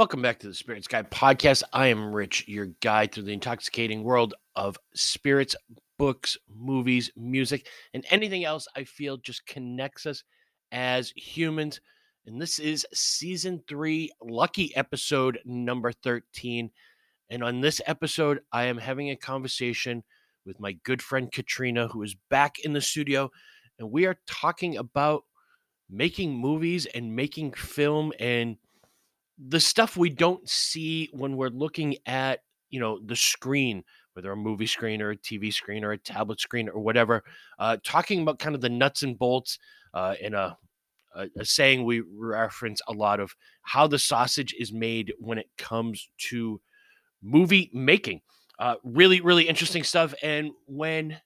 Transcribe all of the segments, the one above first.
Welcome back to the Spirits Guide podcast. I am Rich, your guide through the intoxicating world of spirits, books, movies, music, and anything else I feel just connects us as humans. And this is season three, lucky episode number 13. And on this episode, I am having a conversation with my good friend Katrina, who is back in the studio. And we are talking about making movies and making film and the stuff we don't see when we're looking at you know the screen whether a movie screen or a tv screen or a tablet screen or whatever uh, talking about kind of the nuts and bolts uh, in a, a, a saying we reference a lot of how the sausage is made when it comes to movie making uh, really really interesting stuff and when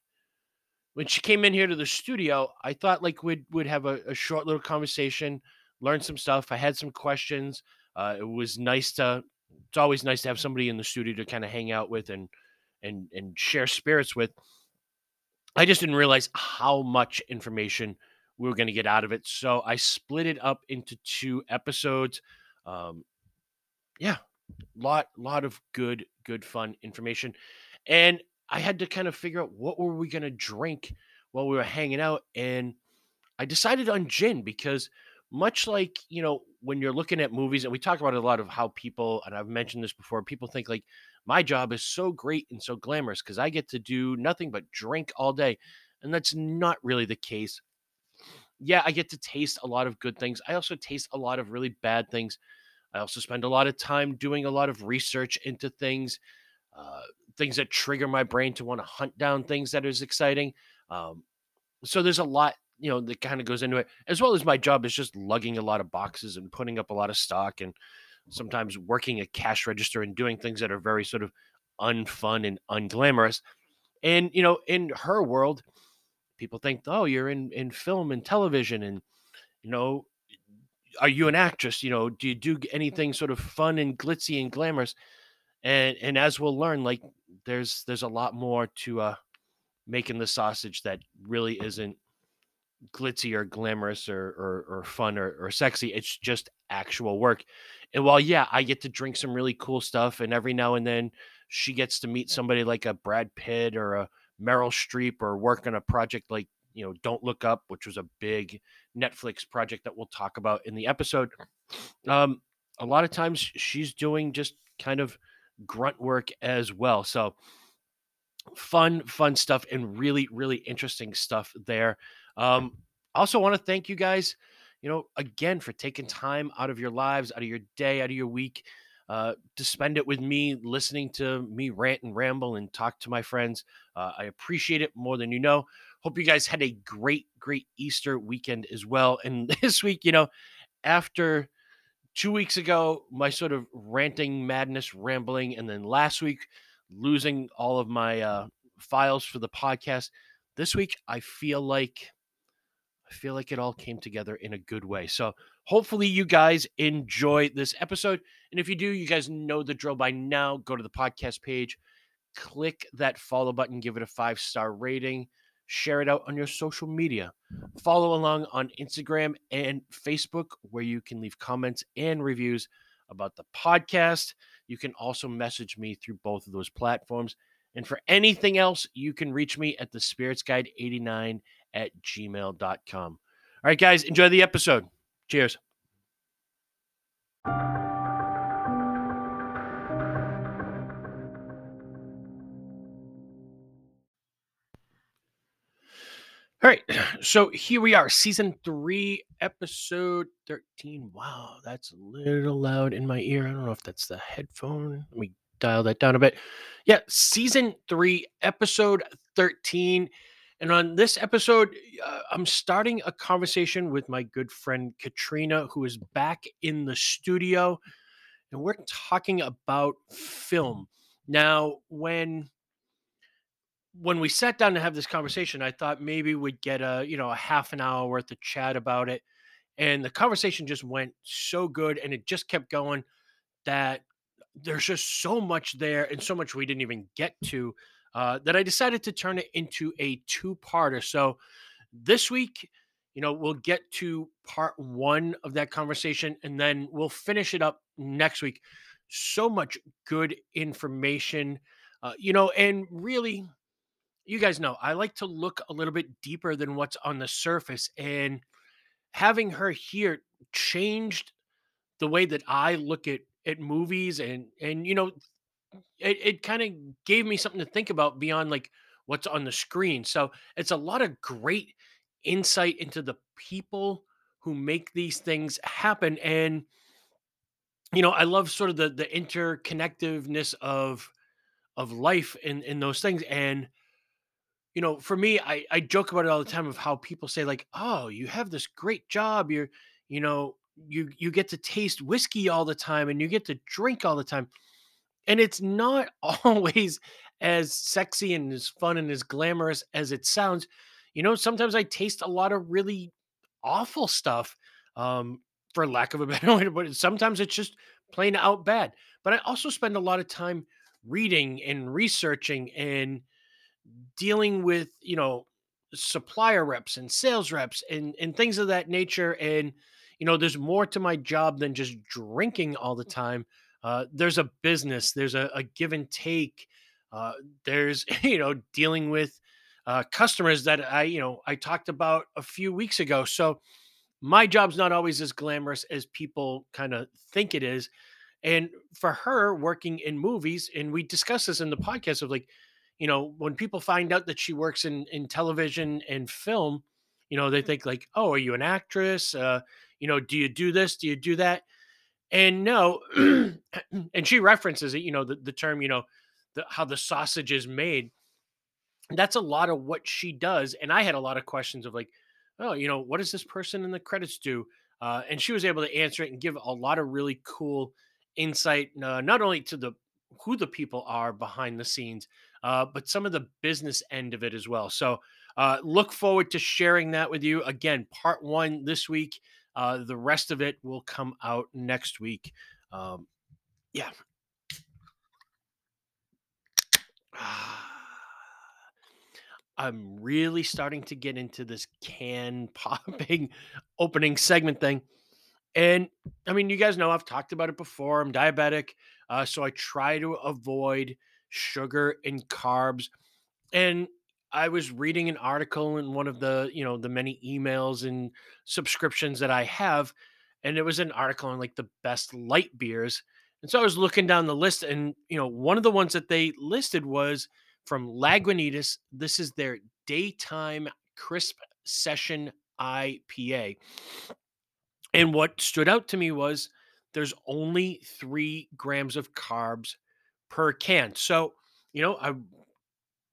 when she came in here to the studio i thought like we'd we'd have a, a short little conversation learn some stuff i had some questions uh, it was nice to. It's always nice to have somebody in the studio to kind of hang out with and and and share spirits with. I just didn't realize how much information we were going to get out of it, so I split it up into two episodes. Um, yeah, lot lot of good good fun information, and I had to kind of figure out what were we going to drink while we were hanging out, and I decided on gin because much like you know when you're looking at movies and we talk about a lot of how people and i've mentioned this before people think like my job is so great and so glamorous because i get to do nothing but drink all day and that's not really the case. Yeah i get to taste a lot of good things. I also taste a lot of really bad things. I also spend a lot of time doing a lot of research into things uh, things that trigger my brain to want to hunt down things that is exciting um, so there's a lot you know that kind of goes into it as well as my job is just lugging a lot of boxes and putting up a lot of stock and sometimes working a cash register and doing things that are very sort of unfun and unglamorous. And you know in her world people think oh you're in in film and television and you know are you an actress? You know do you do anything sort of fun and glitzy and glamorous? And and as we'll learn like there's there's a lot more to uh making the sausage that really isn't glitzy or glamorous or or, or fun or, or sexy. It's just actual work. And while yeah, I get to drink some really cool stuff, and every now and then she gets to meet somebody like a Brad Pitt or a Meryl Streep or work on a project like you know Don't Look Up, which was a big Netflix project that we'll talk about in the episode. Um, a lot of times she's doing just kind of grunt work as well. So fun, fun stuff and really, really interesting stuff there. Um, also want to thank you guys, you know, again for taking time out of your lives, out of your day, out of your week, uh, to spend it with me, listening to me rant and ramble and talk to my friends. Uh, I appreciate it more than you know. Hope you guys had a great, great Easter weekend as well. And this week, you know, after two weeks ago, my sort of ranting, madness, rambling, and then last week, losing all of my uh, files for the podcast. This week, I feel like I feel like it all came together in a good way. So hopefully you guys enjoy this episode. And if you do, you guys know the drill by now. Go to the podcast page, click that follow button, give it a five star rating, share it out on your social media. Follow along on Instagram and Facebook, where you can leave comments and reviews about the podcast. You can also message me through both of those platforms. And for anything else, you can reach me at the Spirits Guide 89 at gmail.com. All right, guys, enjoy the episode. Cheers. All right, so here we are, season three, episode 13. Wow, that's a little loud in my ear. I don't know if that's the headphone. Let me dial that down a bit. Yeah, season three, episode 13. And on this episode, uh, I'm starting a conversation with my good friend Katrina, who is back in the studio. And we're talking about film. Now, when when we sat down to have this conversation, I thought maybe we'd get a, you know, a half an hour worth of chat about it. And the conversation just went so good and it just kept going that there's just so much there and so much we didn't even get to uh, that I decided to turn it into a two parter. So this week, you know, we'll get to part one of that conversation and then we'll finish it up next week. So much good information, uh, you know, and really, you guys know I like to look a little bit deeper than what's on the surface. And having her here changed the way that I look at at movies and and you know it, it kind of gave me something to think about beyond like what's on the screen. So it's a lot of great insight into the people who make these things happen. And you know, I love sort of the the interconnectiveness of of life in in those things. And you know, for me, I I joke about it all the time of how people say like, "Oh, you have this great job. You're, you know, you you get to taste whiskey all the time and you get to drink all the time." And it's not always as sexy and as fun and as glamorous as it sounds. You know, sometimes I taste a lot of really awful stuff, um, for lack of a better way it. Sometimes it's just plain out bad. But I also spend a lot of time reading and researching and dealing with, you know, supplier reps and sales reps and and things of that nature. And you know, there's more to my job than just drinking all the time. Uh, there's a business, there's a, a give and take. Uh, there's you know dealing with uh, customers that I you know I talked about a few weeks ago. So my job's not always as glamorous as people kind of think it is. And for her working in movies, and we discussed this in the podcast of like, you know, when people find out that she works in in television and film, you know, they think like, oh, are you an actress? Uh, you know, do you do this? Do you do that? And no, and she references it, you know, the, the term, you know, the, how the sausage is made. That's a lot of what she does. And I had a lot of questions of like, oh, you know, what does this person in the credits do? Uh, and she was able to answer it and give a lot of really cool insight, uh, not only to the who the people are behind the scenes, uh, but some of the business end of it as well. So uh, look forward to sharing that with you. Again, part one this week. Uh, the rest of it will come out next week. Um, yeah. I'm really starting to get into this can popping opening segment thing. And I mean, you guys know I've talked about it before. I'm diabetic. Uh, so I try to avoid sugar and carbs. And I was reading an article in one of the, you know, the many emails and subscriptions that I have, and it was an article on like the best light beers. And so I was looking down the list, and you know, one of the ones that they listed was from Lagunitas. This is their daytime crisp session IPA. And what stood out to me was there's only three grams of carbs per can. So, you know, I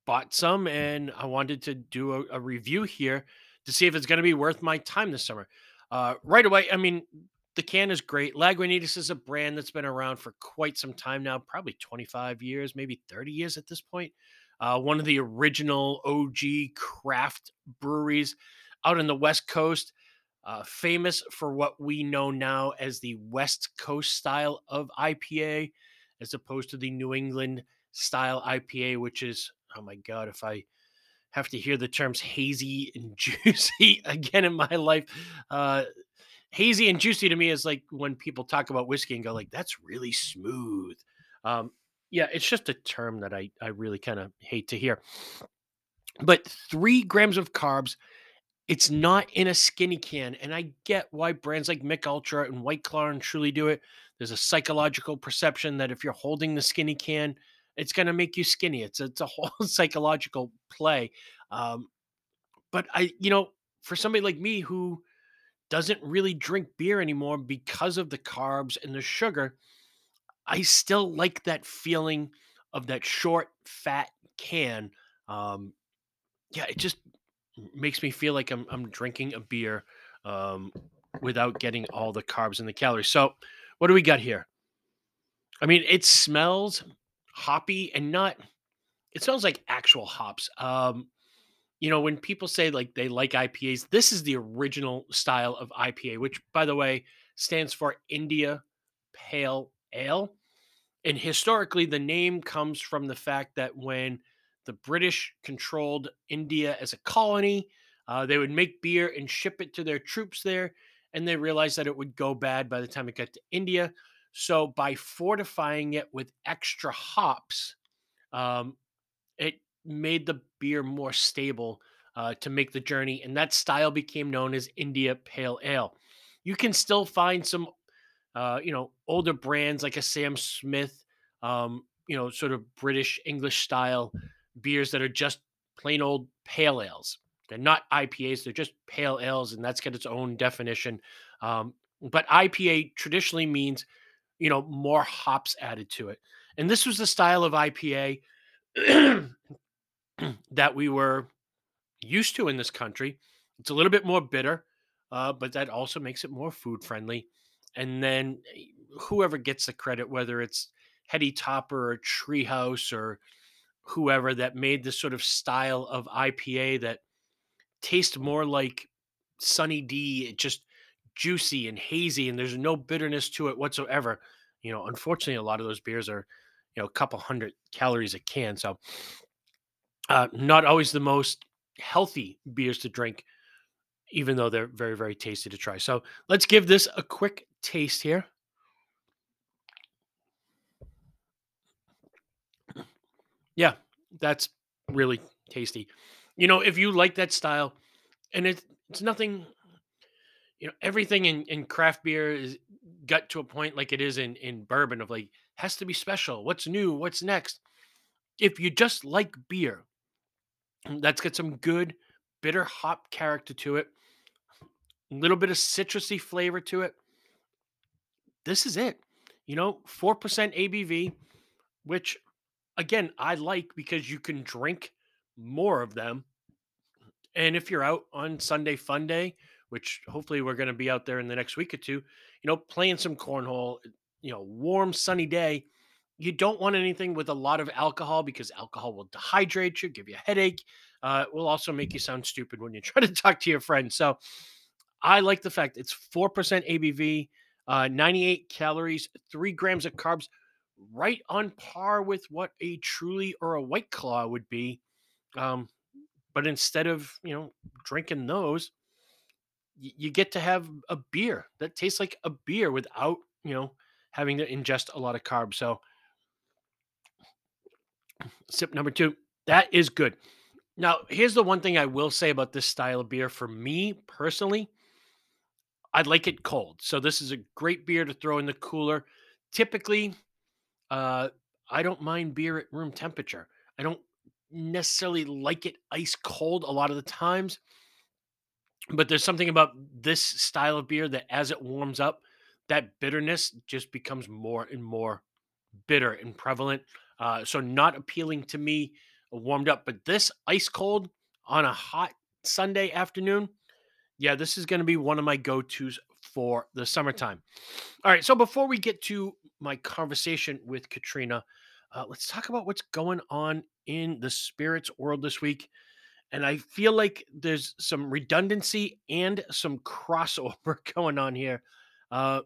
bought some and I wanted to do a, a review here to see if it's going to be worth my time this summer. Uh, right away, I mean, the can is great. Lagunitas is a brand that's been around for quite some time now, probably 25 years, maybe 30 years at this point. Uh, one of the original OG craft breweries out in the West Coast, uh, famous for what we know now as the West Coast style of IPA, as opposed to the New England style IPA, which is oh my god, if I have to hear the terms hazy and juicy again in my life, uh, hazy and juicy to me is like when people talk about whiskey and go like, "That's really smooth." Um, yeah, it's just a term that I I really kind of hate to hear. But three grams of carbs. It's not in a skinny can, and I get why brands like Mich Ultra and White Claw and Truly do it. There's a psychological perception that if you're holding the skinny can, it's going to make you skinny. It's a, it's a whole psychological play. Um, but I, you know, for somebody like me who doesn't really drink beer anymore because of the carbs and the sugar, I still like that feeling of that short, fat can. Um, yeah, it just makes me feel like I'm I'm drinking a beer um, without getting all the carbs and the calories. So, what do we got here? I mean, it smells hoppy and not it smells like actual hops. Um, you know, when people say like they like IPAs, this is the original style of IPA, which by the way stands for India Pale Ale. And historically, the name comes from the fact that when the British controlled India as a colony, uh, they would make beer and ship it to their troops there. And they realized that it would go bad by the time it got to India. So by fortifying it with extra hops, um, it made the beer more stable uh, to make the journey, and that style became known as India Pale Ale. You can still find some, uh, you know, older brands like a Sam Smith, um, you know, sort of British English style beers that are just plain old pale ales. They're not IPAs; they're just pale ales, and that's got its own definition. Um, but IPA traditionally means, you know, more hops added to it, and this was the style of IPA that we were used to in this country. It's a little bit more bitter, uh, but that also makes it more food friendly. And then eh, whoever gets the credit, whether it's Heady Topper or Treehouse or whoever that made this sort of style of IPA that tastes more like Sunny D, it just juicy and hazy, and there's no bitterness to it whatsoever. You know, unfortunately, a lot of those beers are, you know, a couple hundred calories a can. So, uh, not always the most healthy beers to drink, even though they're very, very tasty to try. So, let's give this a quick taste here. Yeah, that's really tasty. You know, if you like that style, and it's it's nothing, you know, everything in, in craft beer is got to a point like it is in in bourbon of like has to be special. What's new? What's next? If you just like beer, mm, that's got some good bitter hop character to it, a little bit of citrusy flavor to it. This is it. You know, 4% ABV, which again, I like because you can drink more of them. And if you're out on Sunday Fun Day, which hopefully we're going to be out there in the next week or two, you know, playing some cornhole, you know, warm, sunny day, you don't want anything with a lot of alcohol because alcohol will dehydrate you, give you a headache. Uh, it will also make you sound stupid when you try to talk to your friends. So I like the fact it's 4% ABV, uh, 98 calories, three grams of carbs, right on par with what a truly or a white claw would be. Um, but instead of, you know, drinking those, you get to have a beer that tastes like a beer without, you know, having to ingest a lot of carbs. So, sip number two, that is good. Now, here's the one thing I will say about this style of beer for me personally. I like it cold. So this is a great beer to throw in the cooler. Typically, uh, I don't mind beer at room temperature. I don't necessarily like it ice cold a lot of the times, but there's something about this style of beer that as it warms up, that bitterness just becomes more and more bitter and prevalent. Uh, so not appealing to me warmed up, but this ice cold on a hot Sunday afternoon, yeah, this is going to be one of my go tos for the summertime. All right. So before we get to my conversation with Katrina, uh, let's talk about what's going on in the spirits world this week. And I feel like there's some redundancy and some crossover going on here. Uh,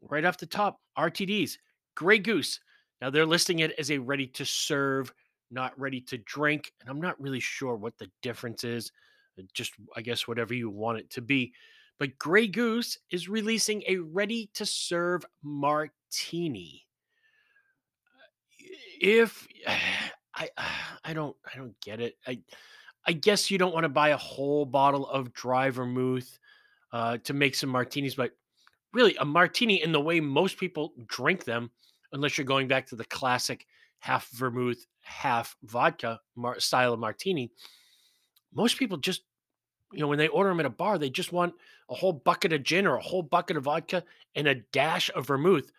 right off the top, RTDs, Grey Goose. Now they're listing it as a ready to serve, not ready to drink. And I'm not really sure what the difference is. Uh, just, I guess, whatever you want it to be. But Grey Goose is releasing a ready to serve martini. If I I don't I don't get it. I I guess you don't want to buy a whole bottle of dry vermouth uh, to make some martinis, but really a martini in the way most people drink them, unless you're going back to the classic half vermouth, half vodka mar- style of martini. Most people just you know, when they order them at a bar, they just want a whole bucket of gin or a whole bucket of vodka and a dash of vermouth.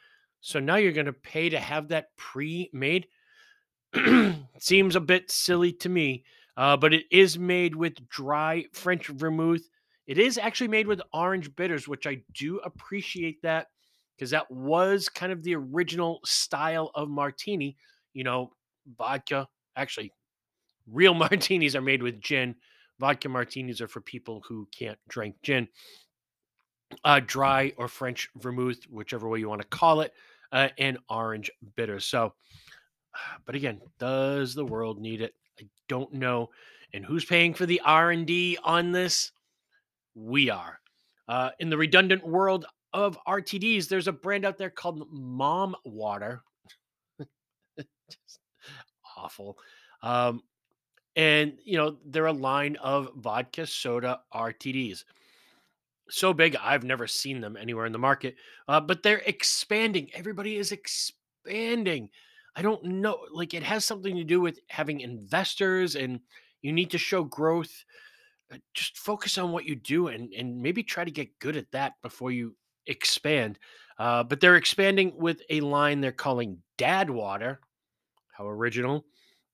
So now you're going to pay to have that pre-made. Seems a bit silly to me, uh, but it is made with dry French vermouth. It is actually made with orange bitters, which I do appreciate that because that was kind of the original style of martini. You know, vodka. Actually, real martinis are made with gin Vodka martinis are for people who can't drink gin. Uh, dry or French vermouth, whichever way you want to call it, uh, and orange bitter. So, but again, does the world need it? Don't know. And who's paying for the R and D on this? We are. Uh, in the redundant world, of RTDs, there's a brand out there called Mom Water. Just awful. Um, and you know they're a line of vodka soda RTDs. So big, I've never seen them anywhere in the market, uh, but they're expanding. Everybody is expanding. I don't know, like it has something to do with having investors, and you need to show growth. Uh, Just focus on what you do, and and maybe try to get good at that before you expand. Uh, but they're expanding with a line they're calling Dad Water. How original!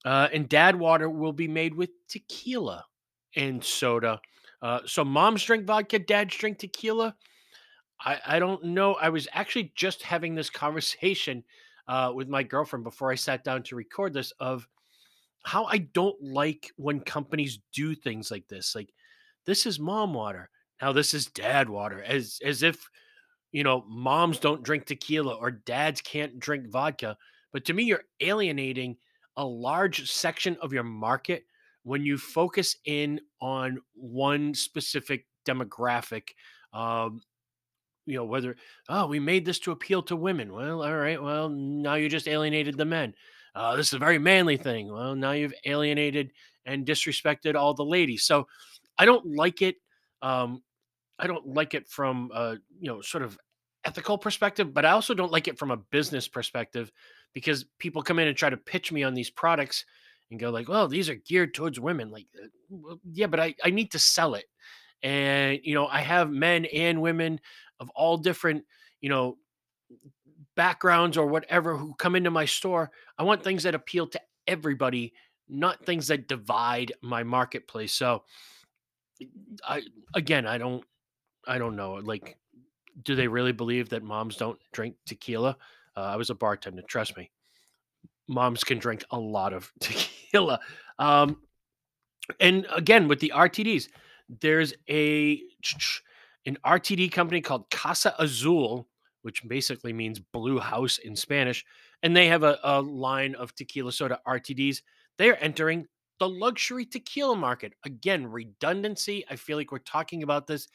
Uh, and Dad Water will be made with tequila and soda. Uh, so moms drink vodka, dads drink tequila. I, I don't know. I was actually just having this conversation uh, with my girlfriend before I sat down to record this of how I don't like when companies do things like this. Like this is mom water. Now this is dad water. As as if, you know, moms don't drink tequila or dads can't drink vodka. But to me, you're alienating a large section of your market when you focus in on one specific demographic. Um, you know, whether, oh, we made this to appeal to women. Well, all right. Well, now you just alienated the men. Uh, this is a very manly thing. Well, now you've alienated and disrespected all the ladies. So I don't like it. Um, I don't like it from a you know sort of ethical perspective, but I also don't like it from a business perspective because people come in and try to pitch me on these products and go like, "Well, these are geared towards women." Like, uh, well, yeah, but I I need to sell it, and you know I have men and women of all different you know backgrounds or whatever who come into my store. I want things that appeal to everybody, not things that divide my marketplace. So I again, I don't I don't know. Like, do they really believe that moms don't drink tequila? Uh, I was a bartender. Trust me, moms can drink a lot of tequila. Um, and again, with the RTDs, there's a an RTD company called Casa Azul, which basically means blue house in Spanish, and they have a, a line of tequila soda RTDs. They are entering the luxury tequila market. Again, redundancy. I feel like we're talking about this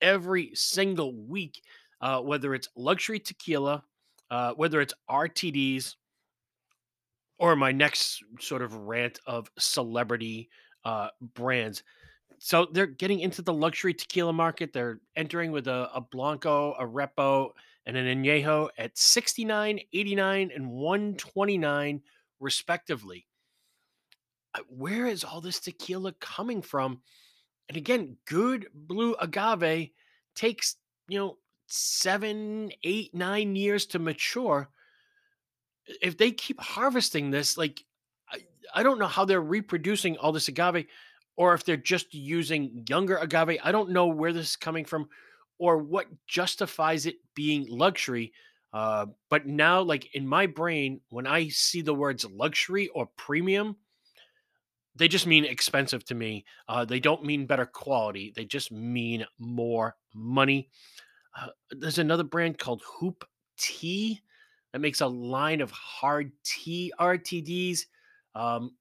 every single week, uh, whether it's luxury tequila, uh, whether it's RTDs, or my next sort of rant of celebrity uh, brands. So they're getting into the luxury tequila market. They're entering with a, a Blanco, a Repo, and an Añejo at 69, 89, and 129, respectively. Uh, Where is all this tequila coming from? And again, good blue agave takes, you know, seven, eight, nine years to mature. If they keep harvesting this, like, I, I don't know how they're reproducing all this agave or if they're just using younger agave. I don't know where this is coming from or what justifies it being luxury. Uh, but now, like in my brain, when I see the words luxury or premium, they just mean expensive to me. Uh, they don't mean better quality. They just mean more money. Uh, there's another brand called Hoop Tea that makes a line of hard tea RTDs. Um,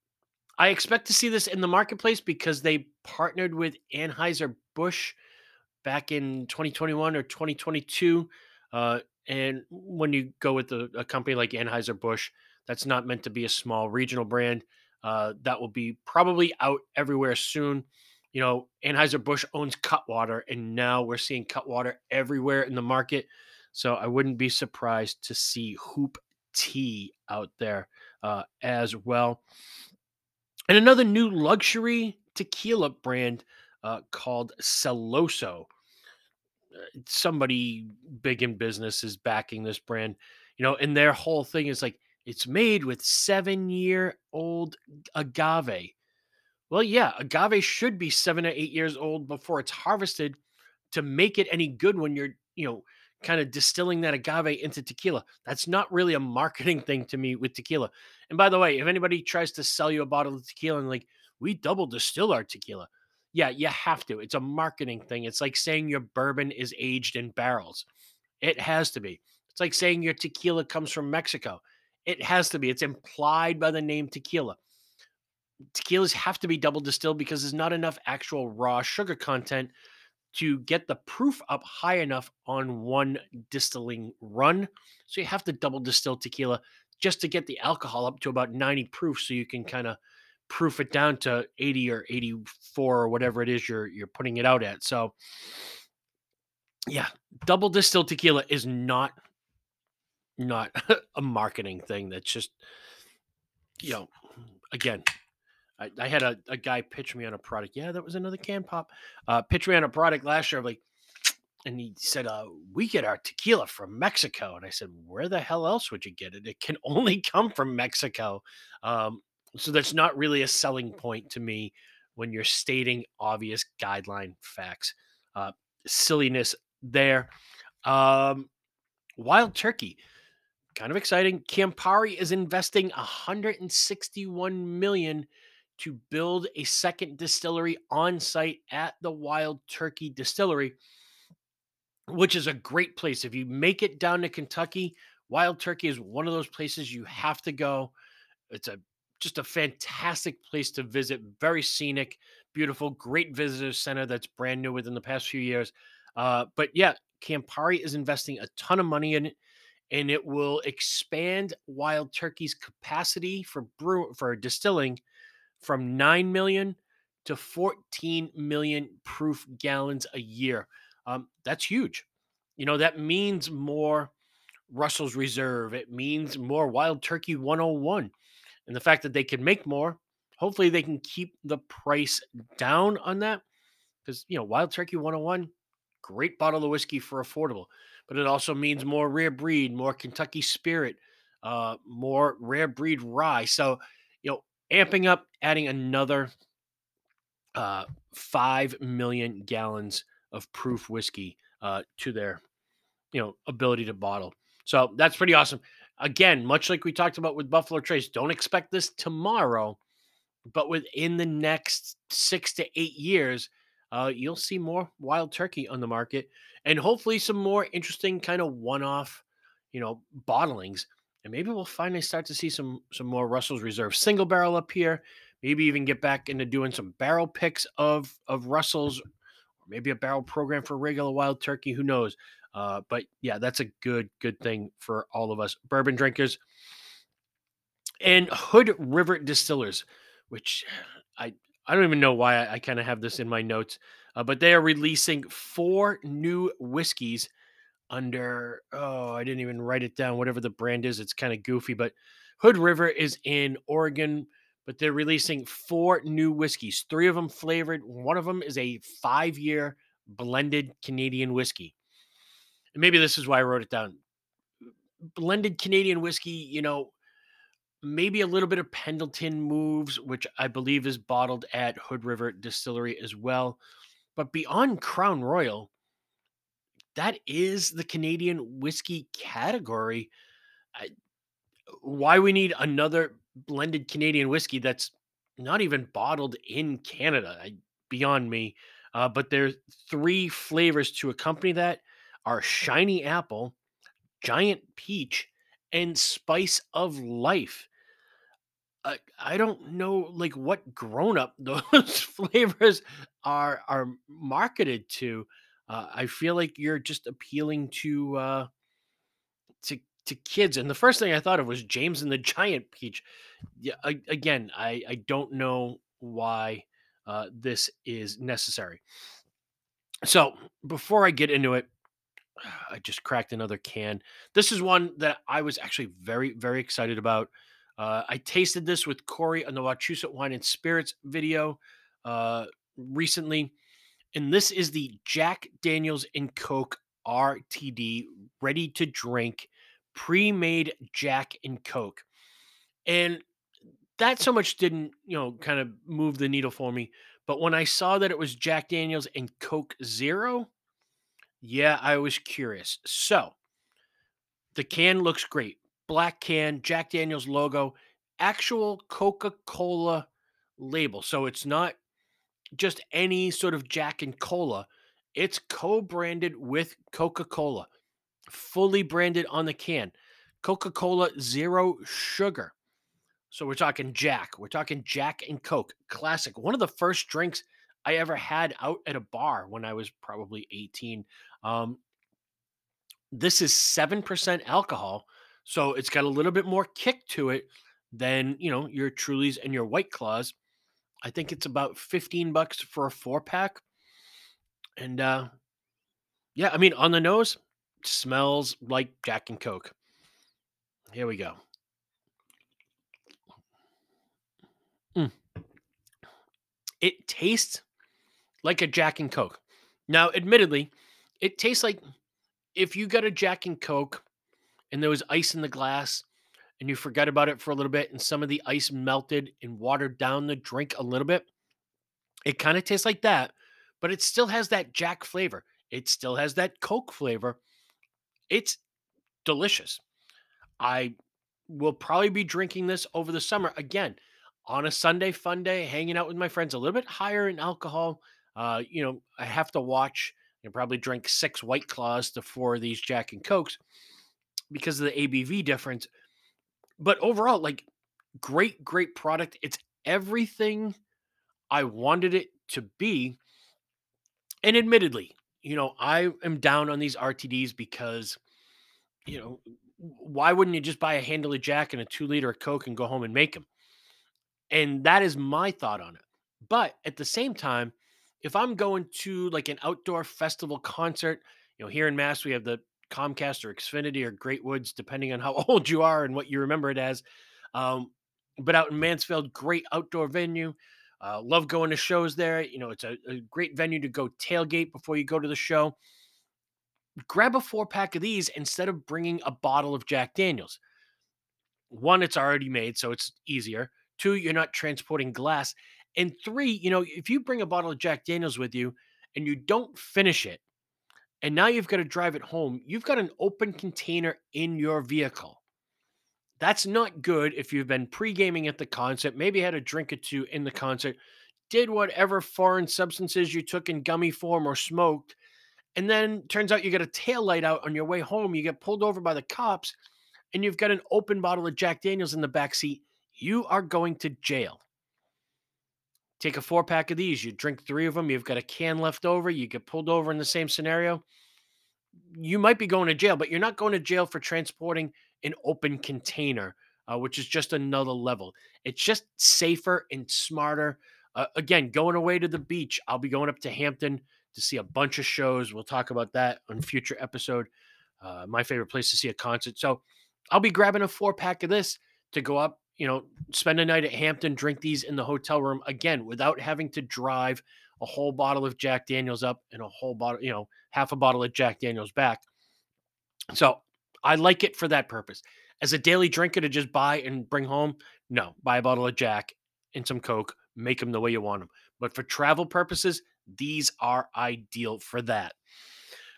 I expect to see this in the marketplace because they partnered with Anheuser-Busch back in 2021 or 2022. Uh, and when you go with a, a company like Anheuser-Busch, that's not meant to be a small regional brand. Uh, that will be probably out everywhere soon. You know, Anheuser-Busch owns Cutwater, and now we're seeing Cutwater everywhere in the market. So I wouldn't be surprised to see Hoop Tea out there uh, as well. And another new luxury tequila brand uh, called Celoso. Uh, Somebody big in business is backing this brand, you know, and their whole thing is like it's made with seven year old agave. Well, yeah, agave should be seven or eight years old before it's harvested to make it any good when you're, you know, kind of distilling that agave into tequila. That's not really a marketing thing to me with tequila. And by the way, if anybody tries to sell you a bottle of tequila and like, we double distill our tequila, yeah, you have to. It's a marketing thing. It's like saying your bourbon is aged in barrels. It has to be. It's like saying your tequila comes from Mexico. It has to be. It's implied by the name tequila. Tequilas have to be double distilled because there's not enough actual raw sugar content to get the proof up high enough on one distilling run. So you have to double distill tequila just to get the alcohol up to about 90 proof so you can kind of proof it down to 80 or 84 or whatever it is you're you're putting it out at. So yeah, double distilled tequila is not not a marketing thing. That's just you know, again, I, I had a, a guy pitch me on a product. Yeah, that was another can pop. Uh, pitch me on a product last year. I'm like, and he said, uh, "We get our tequila from Mexico." And I said, "Where the hell else would you get it? It can only come from Mexico." Um, so that's not really a selling point to me when you're stating obvious guideline facts. Uh, silliness there. Um, Wild Turkey, kind of exciting. Campari is investing 161 million to build a second distillery on site at the Wild Turkey Distillery, which is a great place. If you make it down to Kentucky, Wild Turkey is one of those places you have to go. It's a just a fantastic place to visit. Very scenic, beautiful, great visitor center that's brand new within the past few years. Uh, but yeah, Campari is investing a ton of money in it, and it will expand Wild Turkey's capacity for brew for distilling from 9 million to 14 million proof gallons a year. Um, that's huge. You know, that means more Russell's Reserve. It means more Wild Turkey 101. And the fact that they can make more, hopefully they can keep the price down on that. Because, you know, Wild Turkey 101, great bottle of whiskey for affordable. But it also means more rare breed, more Kentucky spirit, uh, more rare breed rye. So, you know, amping up, adding another uh, 5 million gallons of proof whiskey uh, to their, you know, ability to bottle. So that's pretty awesome. Again, much like we talked about with Buffalo Trace, don't expect this tomorrow, but within the next six to eight years, uh, you'll see more wild turkey on the market and hopefully some more interesting kind of one-off, you know, bottlings and maybe we'll finally start to see some some more Russell's Reserve single barrel up here. Maybe even get back into doing some barrel picks of of Russell's, maybe a barrel program for regular wild turkey. Who knows? Uh, but yeah, that's a good good thing for all of us bourbon drinkers. And Hood River Distillers, which I I don't even know why I, I kind of have this in my notes, uh, but they are releasing four new whiskeys under oh i didn't even write it down whatever the brand is it's kind of goofy but hood river is in oregon but they're releasing four new whiskeys three of them flavored one of them is a five year blended canadian whiskey. And maybe this is why i wrote it down. Blended canadian whiskey you know maybe a little bit of pendleton moves which i believe is bottled at hood river distillery as well. But beyond crown royal that is the Canadian whiskey category. I, why we need another blended Canadian whiskey that's not even bottled in Canada, I, beyond me. Uh, but there's three flavors to accompany that are shiny apple, giant peach, and spice of life. I don't know like what grown up those flavors are are marketed to. Uh, I feel like you're just appealing to uh, to kids. And the first thing I thought of was James and the Giant Peach. Yeah, I, again, I I don't know why uh, this is necessary. So before I get into it, I just cracked another can. This is one that I was actually very very excited about. Uh, I tasted this with Corey on the Wachusett Wine and Spirits video uh, recently and this is the Jack Daniels and Coke RTD ready to drink pre-made Jack and Coke. And that so much didn't, you know, kind of move the needle for me. But when I saw that it was Jack Daniels and Coke Zero, yeah, I was curious. So the can looks great. Black can, Jack Daniels logo, actual Coca Cola label. So it's not just any sort of Jack and Cola. It's co branded with Coca Cola, fully branded on the can. Coca Cola Zero Sugar. So we're talking Jack. We're talking Jack and Coke. Classic. One of the first drinks I ever had out at a bar when I was probably 18. Um, this is 7% alcohol, so it's got a little bit more kick to it than, you know, your Trulies and your White Claws. I think it's about 15 bucks for a four pack. And uh yeah, I mean on the nose, smells like Jack and Coke. Here we go. Mm. It tastes like a Jack and Coke. Now, admittedly, it tastes like if you got a Jack and Coke and there was ice in the glass and you forgot about it for a little bit and some of the ice melted and watered down the drink a little bit, it kind of tastes like that, but it still has that Jack flavor. It still has that Coke flavor. It's delicious. I will probably be drinking this over the summer again on a Sunday fun day, hanging out with my friends, a little bit higher in alcohol. Uh, you know, I have to watch and probably drink six White Claws to four of these Jack and Cokes because of the ABV difference. But overall, like great, great product. It's everything I wanted it to be. And admittedly, you know, I am down on these RTDs because, you know, why wouldn't you just buy a handle of Jack and a two liter of Coke and go home and make them? And that is my thought on it. But at the same time, if I'm going to like an outdoor festival concert, you know, here in Mass, we have the Comcast or Xfinity or Great Woods, depending on how old you are and what you remember it as. Um, but out in Mansfield, great outdoor venue. Uh, love going to shows there. You know, it's a, a great venue to go tailgate before you go to the show. Grab a four pack of these instead of bringing a bottle of Jack Daniels. One, it's already made, so it's easier. Two, you're not transporting glass. And three, you know, if you bring a bottle of Jack Daniels with you and you don't finish it, and now you've got to drive it home, you've got an open container in your vehicle. That's not good if you've been pre gaming at the concert, maybe had a drink or two in the concert, did whatever foreign substances you took in gummy form or smoked, and then turns out you got a tail light out on your way home. You get pulled over by the cops, and you've got an open bottle of Jack Daniels in the back seat. You are going to jail. Take a four pack of these, you drink three of them, you've got a can left over, you get pulled over in the same scenario. You might be going to jail, but you're not going to jail for transporting an open container, uh, which is just another level. It's just safer and smarter. Uh, again, going away to the beach, I'll be going up to Hampton to see a bunch of shows. We'll talk about that on future episode. Uh, my favorite place to see a concert. So I'll be grabbing a four pack of this to go up you know, spend a night at Hampton, drink these in the hotel room again without having to drive a whole bottle of Jack Daniels up and a whole bottle, you know, half a bottle of Jack Daniels back. So I like it for that purpose. As a daily drinker to just buy and bring home, no, buy a bottle of Jack and some Coke, make them the way you want them. But for travel purposes, these are ideal for that.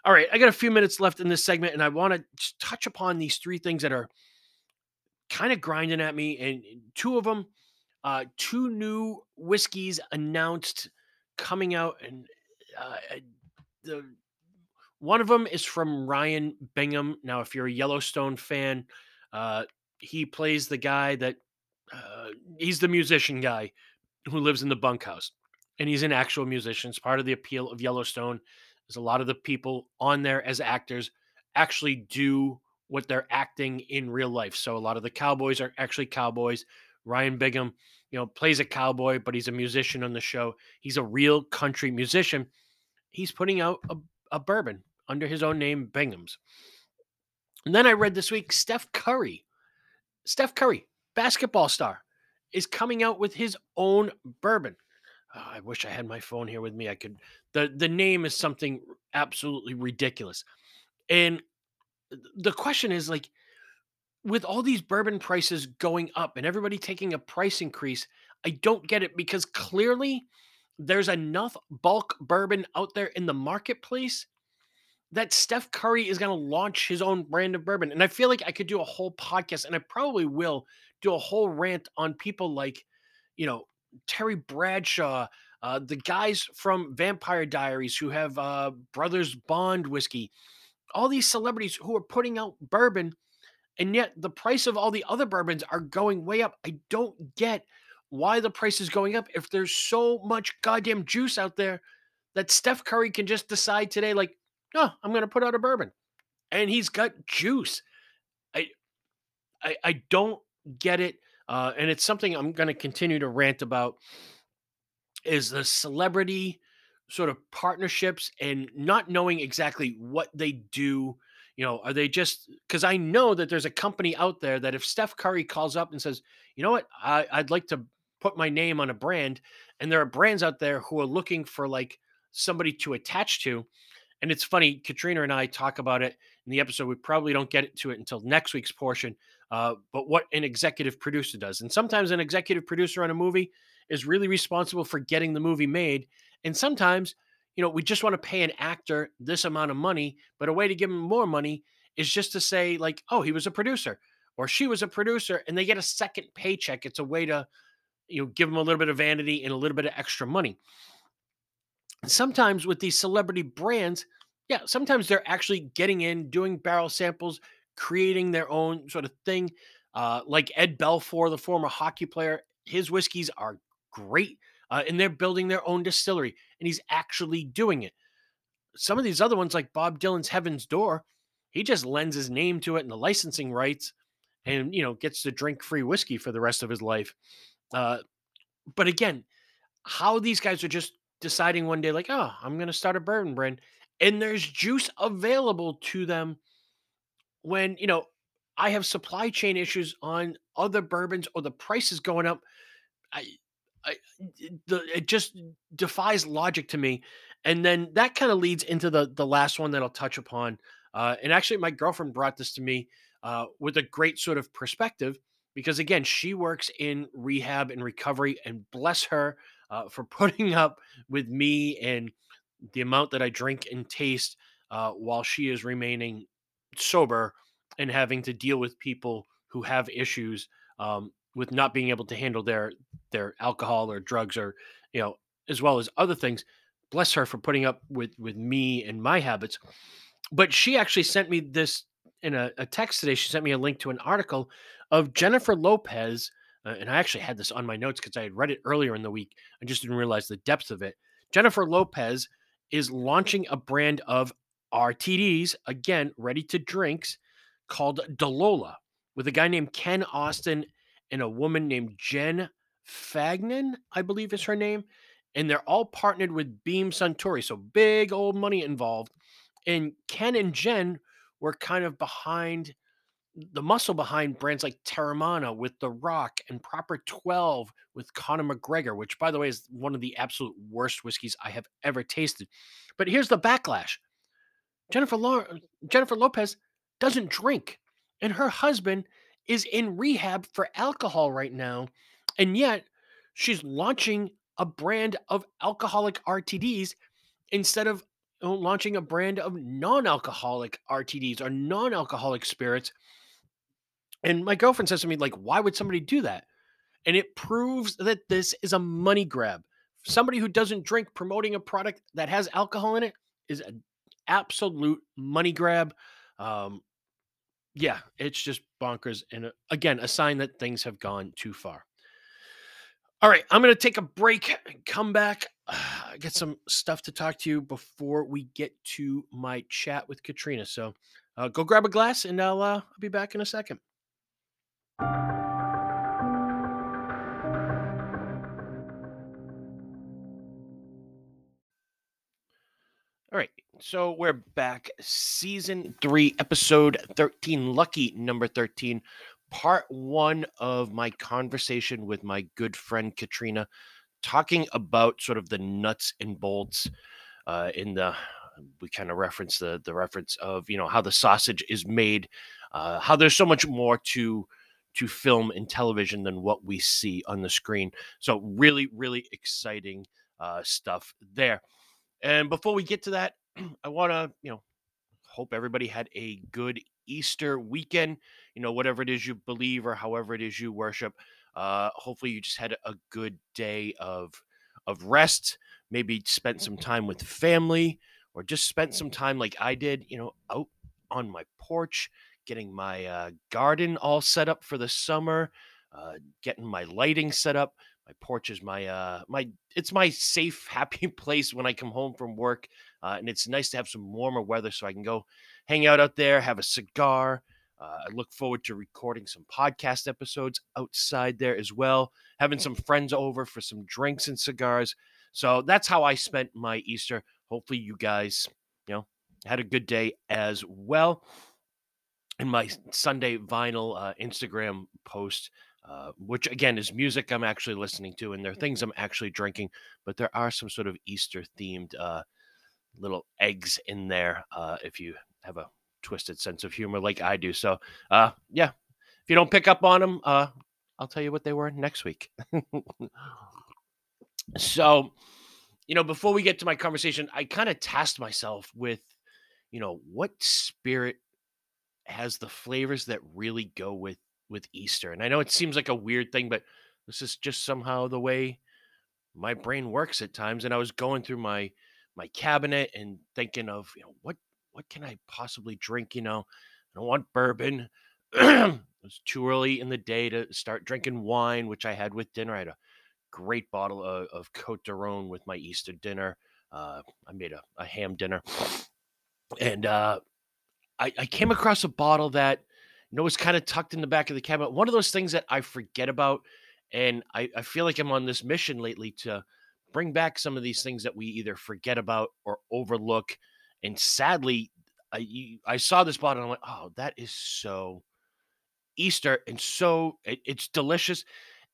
All right, I got a few minutes left in this segment, and I want to touch upon these three things that are kind of grinding at me. And two of them, uh, two new whiskeys announced coming out, and uh, the one of them is from Ryan Bingham. Now, if you're a Yellowstone fan, uh, he plays the guy that uh, he's the musician guy who lives in the bunkhouse, and he's an actual musician. It's part of the appeal of Yellowstone. There's a lot of the people on there as actors actually do what they're acting in real life. So a lot of the cowboys are actually cowboys. Ryan Bingham, you know, plays a cowboy, but he's a musician on the show. He's a real country musician. He's putting out a, a bourbon under his own name, Bingham's. And then I read this week Steph Curry, Steph Curry, basketball star, is coming out with his own bourbon. Oh, I wish I had my phone here with me. I could. the The name is something absolutely ridiculous, and the question is like with all these bourbon prices going up and everybody taking a price increase, I don't get it because clearly there's enough bulk bourbon out there in the marketplace that Steph Curry is going to launch his own brand of bourbon. And I feel like I could do a whole podcast and I probably will do a whole rant on people like, you know, Terry Bradshaw, uh, the guys from Vampire Diaries who have uh, Brothers Bond whiskey all these celebrities who are putting out bourbon and yet the price of all the other bourbons are going way up. I don't get why the price is going up if there's so much goddamn juice out there that Steph Curry can just decide today, like, oh, I'm going to put out a bourbon, and he's got juice. I, I, I don't get it, uh, and it's something I'm going to continue to rant about. Is the celebrity sort of partnerships and not knowing exactly what they do. You know, are they just because I know that there's a company out there that if Steph Curry calls up and says, you know what, I, I'd like to put my name on a brand, and there are brands out there who are looking for like somebody to attach to. And it's funny, Katrina and I talk about it in the episode. We probably don't get to it until next week's portion. Uh, but what an executive producer does. And sometimes an executive producer on a movie is really responsible for getting the movie made. And sometimes, you know, we just want to pay an actor this amount of money, but a way to give him more money is just to say, like, oh, he was a producer or she was a producer and they get a second paycheck. It's a way to, you know, give them a little bit of vanity and a little bit of extra money. Sometimes with these celebrity brands, yeah, sometimes they're actually getting in, doing barrel samples, creating their own sort of thing. Uh, like Ed Belfour, the former hockey player, his whiskeys are great, uh, and they're building their own distillery, and he's actually doing it. Some of these other ones, like Bob Dylan's Heaven's Door, he just lends his name to it and the licensing rights, and you know gets to drink free whiskey for the rest of his life. Uh, but again, how these guys are just deciding one day, like, oh, I'm going to start a bourbon brand, and there's juice available to them when, you know, I have supply chain issues on other bourbons or the price is going up. I, I, the, it just defies logic to me. And then that kind of leads into the the last one that I'll touch upon. Uh, and actually, my girlfriend brought this to me uh, with a great sort of perspective because again, she works in rehab and recovery, and bless her uh, for putting up with me and the amount that I drink and taste uh, while she is remaining sober and having to deal with people who have issues um, with not being able to handle their their alcohol or drugs or you know as well as other things bless her for putting up with with me and my habits. But she actually sent me this in a, a text today. She sent me a link to an article of jennifer lopez uh, and I actually had this on my notes because I had read it earlier in the week. I just didn't realize the depth of it. Jennifer Lopez is launching a brand of RTDs, again, ready to drinks, called Delola, with a guy named Ken Austin and a woman named Jen Fagnan, I believe is her name. And they're all partnered with Beam Suntory. So big old money involved. And Ken and Jen were kind of behind the muscle behind brands like Teremana with The Rock and Proper 12 with Conor McGregor, which, by the way, is one of the absolute worst whiskeys I have ever tasted. But here's the backlash Jennifer, uh, Jennifer Lopez doesn't drink, and her husband is in rehab for alcohol right now. And yet, she's launching a brand of alcoholic RTDs instead of uh, launching a brand of non alcoholic RTDs or non alcoholic spirits and my girlfriend says to me, like, why would somebody do that? And it proves that this is a money grab. Somebody who doesn't drink promoting a product that has alcohol in it is an absolute money grab. Um, yeah, it's just bonkers. And uh, again, a sign that things have gone too far. All right, I'm going to take a break, and come back, uh, get some stuff to talk to you before we get to my chat with Katrina. So uh, go grab a glass and I'll, uh, I'll be back in a second. All right, so we're back. Season three, episode 13, lucky number 13, part one of my conversation with my good friend Katrina, talking about sort of the nuts and bolts uh, in the we kind of reference the the reference of you know how the sausage is made uh, how there's so much more to to film and television than what we see on the screen so really really exciting uh, stuff there and before we get to that, I want to, you know, hope everybody had a good Easter weekend. You know, whatever it is you believe or however it is you worship. Uh, hopefully, you just had a good day of of rest. Maybe spent some time with family, or just spent some time like I did. You know, out on my porch, getting my uh, garden all set up for the summer, uh, getting my lighting set up. my porch is my uh my it's my safe happy place when i come home from work uh, and it's nice to have some warmer weather so i can go hang out out there have a cigar uh, i look forward to recording some podcast episodes outside there as well having some friends over for some drinks and cigars. So that's how i spent my easter. Hopefully you guys you know had a good day as well in my sunday vinyl uh, instagram post uh, which again is music I'm actually listening to, and there are things I'm actually drinking, but there are some sort of Easter themed uh, little eggs in there uh, if you have a twisted sense of humor like I do. So, uh, yeah, if you don't pick up on them, uh, I'll tell you what they were next week. so, you know, before we get to my conversation, I kind of tasked myself with, you know, what spirit has the flavors that really go with with Easter. And I know it seems like a weird thing, but this is just somehow the way my brain works at times. And I was going through my my cabinet and thinking of, you know, what what can I possibly drink? You know, I don't want bourbon. it's too early in the day to start drinking wine, which I had with dinner. I had a great bottle of, of Cote Rhone with my Easter dinner. Uh, I made a, a ham dinner. And uh, I, I came across a bottle that you know, was kind of tucked in the back of the cabinet. One of those things that I forget about. And I, I feel like I'm on this mission lately to bring back some of these things that we either forget about or overlook. And sadly, I, you, I saw this bottle and I'm like, oh, that is so Easter and so it, it's delicious.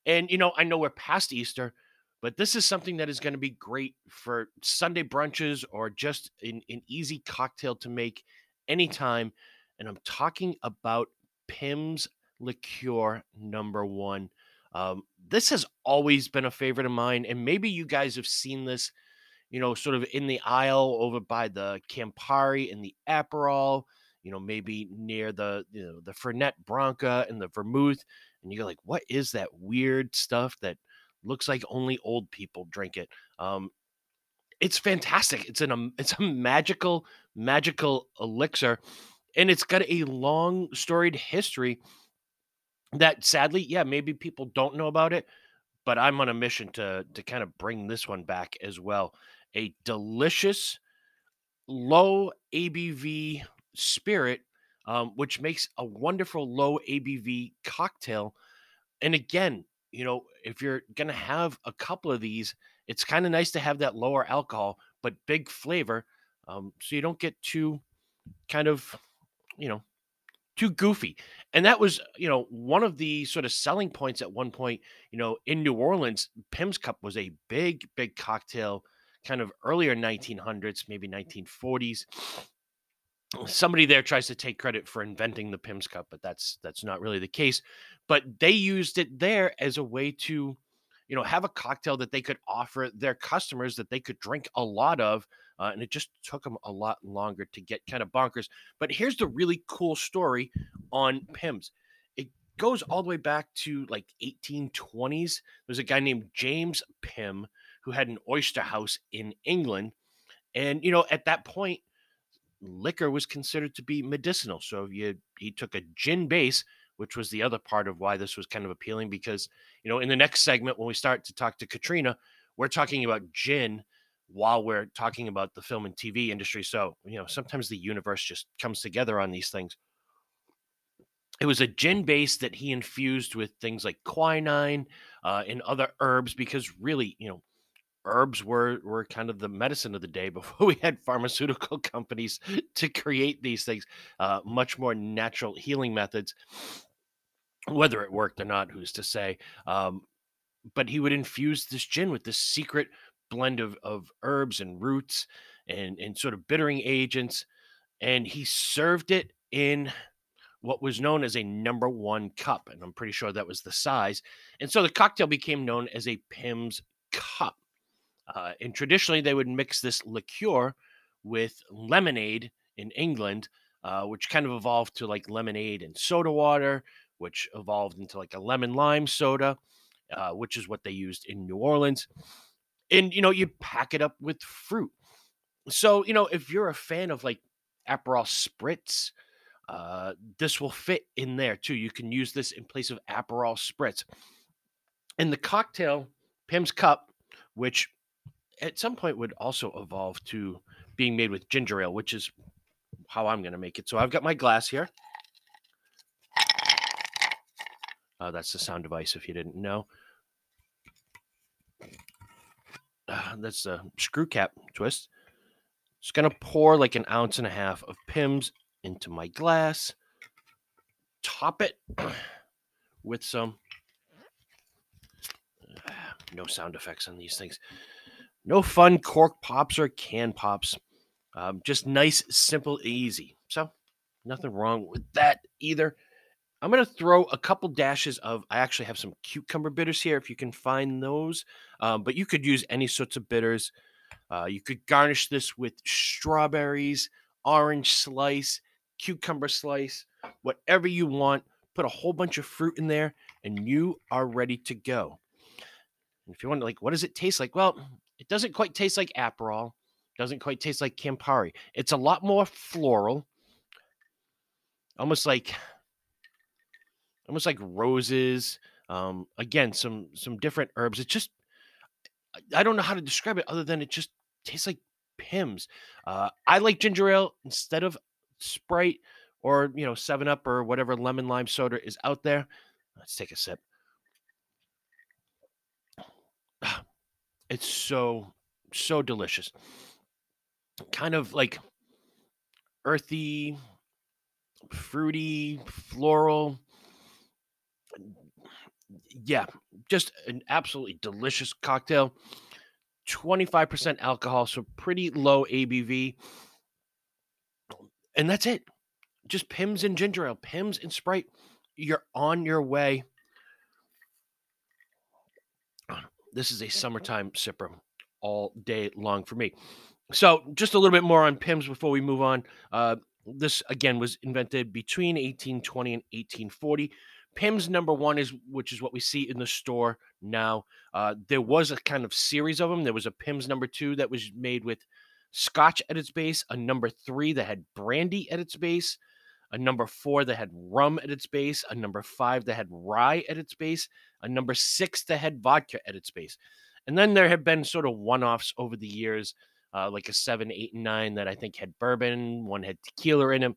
And, you know, I know we're past Easter, but this is something that is going to be great for Sunday brunches or just an, an easy cocktail to make anytime. And I'm talking about Pimm's liqueur number one. Um, this has always been a favorite of mine, and maybe you guys have seen this, you know, sort of in the aisle over by the Campari and the Aperol, you know, maybe near the you know the Fernet Branca and the Vermouth, and you're like, what is that weird stuff that looks like only old people drink it? Um, it's fantastic. It's an um, it's a magical magical elixir and it's got a long storied history that sadly yeah maybe people don't know about it but i'm on a mission to to kind of bring this one back as well a delicious low abv spirit um, which makes a wonderful low abv cocktail and again you know if you're gonna have a couple of these it's kind of nice to have that lower alcohol but big flavor um, so you don't get too kind of you know, too goofy. And that was, you know, one of the sort of selling points at one point, you know, in New Orleans, Pimm's Cup was a big, big cocktail kind of earlier 1900s, maybe 1940s. Somebody there tries to take credit for inventing the Pimm's Cup, but that's that's not really the case. But they used it there as a way to, you know, have a cocktail that they could offer their customers that they could drink a lot of uh, and it just took them a lot longer to get kind of bonkers. But here's the really cool story on Pimm's. It goes all the way back to like 1820s. There's a guy named James Pimm who had an oyster house in England, and you know at that point, liquor was considered to be medicinal. So you he took a gin base which was the other part of why this was kind of appealing because you know in the next segment when we start to talk to Katrina we're talking about gin while we're talking about the film and TV industry. So, you know, sometimes the universe just comes together on these things. It was a gin base that he infused with things like quinine uh, and other herbs because really, you know, herbs were were kind of the medicine of the day before we had pharmaceutical companies to create these things, uh, much more natural healing methods. Whether it worked or not, who's to say? Um, but he would infuse this gin with this secret blend of, of herbs and roots and, and sort of bittering agents. And he served it in what was known as a number one cup. And I'm pretty sure that was the size. And so the cocktail became known as a Pimm's cup. Uh, and traditionally, they would mix this liqueur with lemonade in England, uh, which kind of evolved to like lemonade and soda water, which evolved into like a lemon lime soda, uh, which is what they used in New Orleans and you know you pack it up with fruit so you know if you're a fan of like aperol spritz uh this will fit in there too you can use this in place of aperol spritz and the cocktail Pimm's Cup, which at some point would also evolve to being made with ginger ale, which is how I'm going to make it. So I've got my glass here. Uh, that's the sound device if you didn't know. Uh, that's a screw cap twist. Just to pour like an ounce and a half of Pimm's into my glass. Top it with some. No sound effects on these things. No fun cork pops or can pops. Um, just nice, simple, easy. So, nothing wrong with that either. I'm going to throw a couple dashes of, I actually have some cucumber bitters here if you can find those, um, but you could use any sorts of bitters. Uh, you could garnish this with strawberries, orange slice, cucumber slice, whatever you want. Put a whole bunch of fruit in there, and you are ready to go. And if you want, like, what does it taste like? Well, it doesn't quite taste like Aperol. Doesn't quite taste like Campari. It's a lot more floral, almost like almost like roses. Um, again, some some different herbs. It's just I don't know how to describe it other than it just tastes like Pimm's. Uh, I like ginger ale instead of Sprite or you know Seven Up or whatever lemon lime soda is out there. Let's take a sip. It's so so delicious. Kind of like earthy, fruity, floral yeah, just an absolutely delicious cocktail. 25% alcohol, so pretty low ABV. And that's it. Just Pimm's and ginger ale, Pimm's and Sprite. You're on your way. This is a summertime sipper all day long for me. So, just a little bit more on Pimm's before we move on. Uh, this again was invented between 1820 and 1840. Pimm's number one is, which is what we see in the store now. Uh, there was a kind of series of them. There was a Pimm's number two that was made with scotch at its base, a number three that had brandy at its base, a number four that had rum at its base, a number five that had rye at its base, a number six that had vodka at its base. And then there have been sort of one offs over the years, uh, like a seven, eight, and nine that I think had bourbon, one had tequila in them.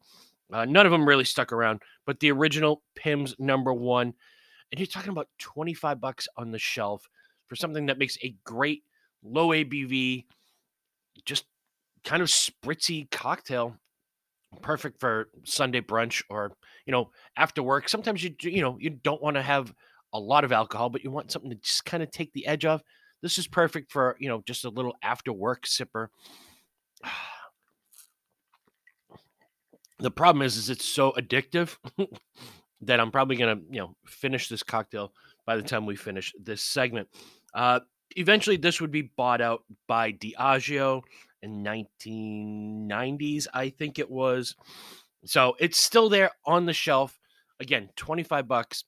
Uh, none of them really stuck around, but the original Pimm's number one, and you're talking about 25 bucks on the shelf for something that makes a great low ABV, just kind of spritzy cocktail, perfect for Sunday brunch or you know after work. Sometimes you you know you don't want to have a lot of alcohol, but you want something to just kind of take the edge off. This is perfect for you know just a little after work sipper. the problem is, is it's so addictive that I'm probably gonna, you know, finish this cocktail by the time we finish this segment. Uh, eventually, this would be bought out by Diageo in 1990s, I think it was. So it's still there on the shelf. Again, 25 bucks.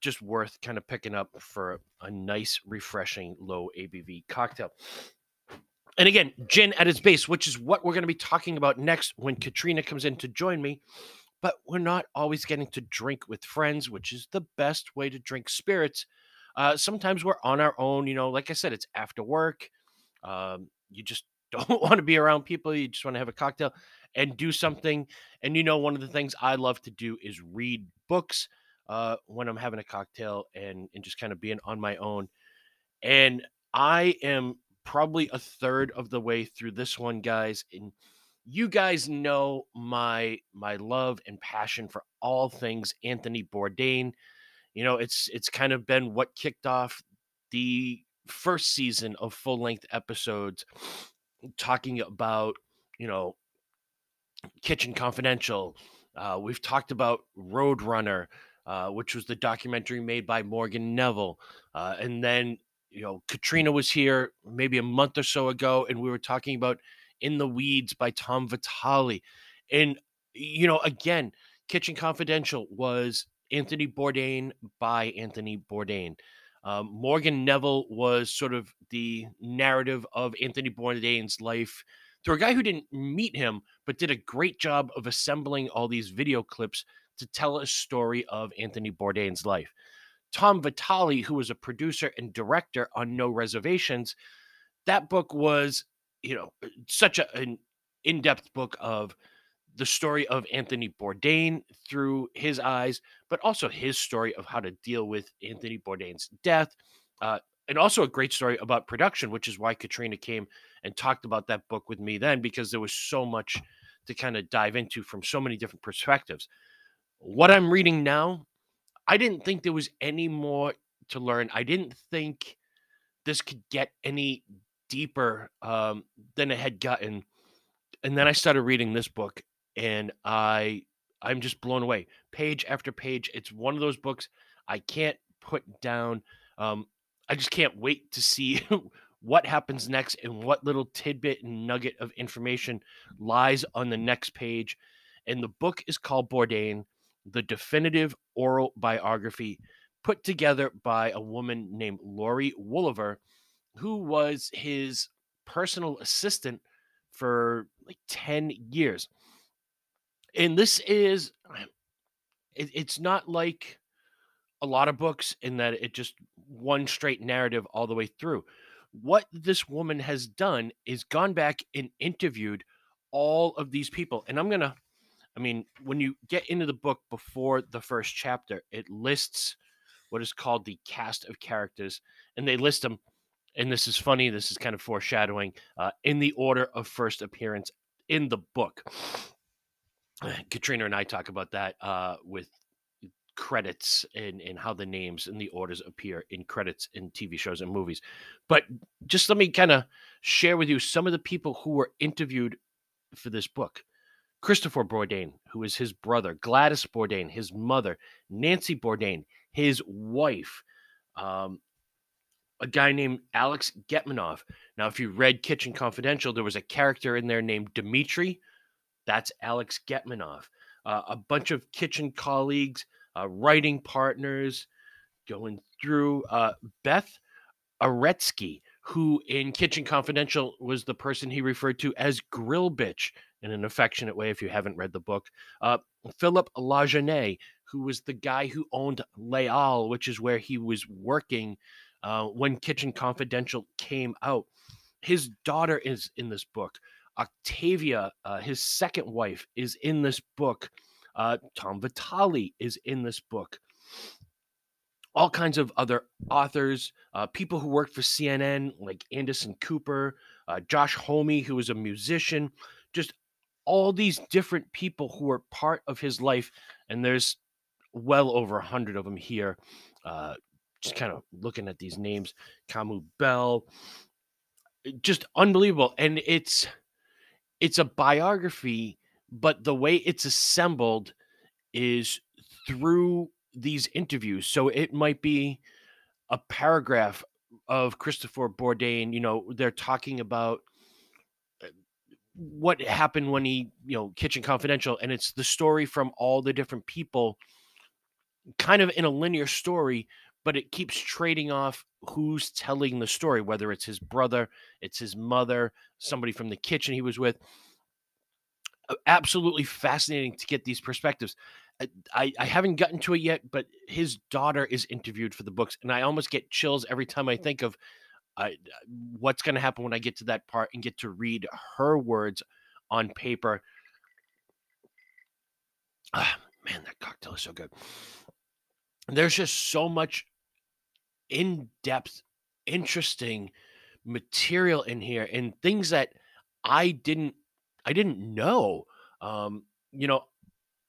Just worth kind of picking up for a nice, refreshing, low ABV cocktail. And again, gin at its base, which is what we're going to be talking about next when Katrina comes in to join me. But we're not always getting to drink with friends, which is the best way to drink spirits. Uh, sometimes we're on our own. You know, like I said, it's after work. Um, you just don't want to be around people. You just want to have a cocktail and do something. And you know, one of the things I love to do is read books uh, when I'm having a cocktail and and just kind of being on my own. And I am probably a third of the way through this one, guys. And you guys know my my love and passion for all things Anthony Bourdain. You know, it's it's kind of been what kicked off the first season of full length episodes talking about, you know, Kitchen Confidential. Uh, we've talked about Roadrunner, uh, which was the documentary made by Morgan Neville. Uh, and then you know, Katrina was here maybe a month or so ago, and we were talking about In the Weeds by Tom Vitale. And, you know, again, Kitchen Confidential was Anthony Bourdain by Anthony Bourdain. Um, Morgan Neville was sort of the narrative of Anthony Bourdain's life through a guy who didn't meet him, but did a great job of assembling all these video clips to tell a story of Anthony Bourdain's life. Tom Vitale, who was a producer and director on No Reservations, that book was, you know, uh, such a, an in depth book of the story of Anthony Bourdain through his eyes, but also his story of how to deal with Anthony Bourdain's death. Uh, and also a great story about production, which is why Katrina came and talked about that book with me then, because there was so much to kind of dive into from so many different perspectives. What I'm reading now, I didn't think there was any more to learn. I didn't think this could get any deeper um, than it had gotten. And then I started reading this book, and I I'm just blown away. Page after page, it's one of those books I can't put down. Um, I just can't wait to see what happens next and what little tidbit and nugget of information lies on the next page. And the book is called Bourdain, the definitive oral biography put together by a woman named Laurie Woolever, who was his personal assistant for like 10 years. And this is, it, it's not like a lot of books in that it just one straight narrative all the way through. What this woman has done is gone back and interviewed all of these people. And I'm going to, I mean, when you get into the book before the first chapter, it lists what is called the cast of characters, and they list them. And this is funny. This is kind of foreshadowing uh, in the order of first appearance in the book. Katrina and I talk about that uh, with credits and, and how the names and the orders appear in credits in TV shows and movies. But just let me kind of share with you some of the people who were interviewed for this book. Christopher Bourdain, who is his brother, Gladys Bourdain, his mother, Nancy Bourdain, his wife, um, a guy named Alex Getmanov. Now, if you read Kitchen Confidential, there was a character in there named Dimitri. That's Alex Getmanov. Uh, a bunch of kitchen colleagues, uh, writing partners, going through uh, Beth Aretsky, who in Kitchen Confidential was the person he referred to as Grill Bitch in an affectionate way, if you haven't read the book. Uh, Philip Lajeunesse, who was the guy who owned Les Halles, which is where he was working uh, when Kitchen Confidential came out. His daughter is in this book. Octavia, uh, his second wife, is in this book. Uh, Tom Vitale is in this book. All kinds of other authors, uh, people who worked for CNN, like Anderson Cooper, uh, Josh Homme, who was a musician, just all these different people who were part of his life. And there's well over a hundred of them here. Uh, just kind of looking at these names, Kamau Bell, just unbelievable. And it's it's a biography but the way it's assembled is through these interviews. So it might be a paragraph of Christopher Bourdain, you know, they're talking about what happened when he, you know, Kitchen Confidential, and it's the story from all the different people, kind of in a linear story, but it keeps trading off who's telling the story, whether it's his brother, it's his mother, somebody from the kitchen he was with absolutely fascinating to get these perspectives. I, I haven't gotten to it yet, but his daughter is interviewed for the books, and I almost get chills every time I mm. think of uh, what's going to happen when I get to that part and get to read her words on paper. Ah, man, that cocktail is so good. There's just so much in depth, interesting material in here, and things that I didn't I didn't know. Um, you know,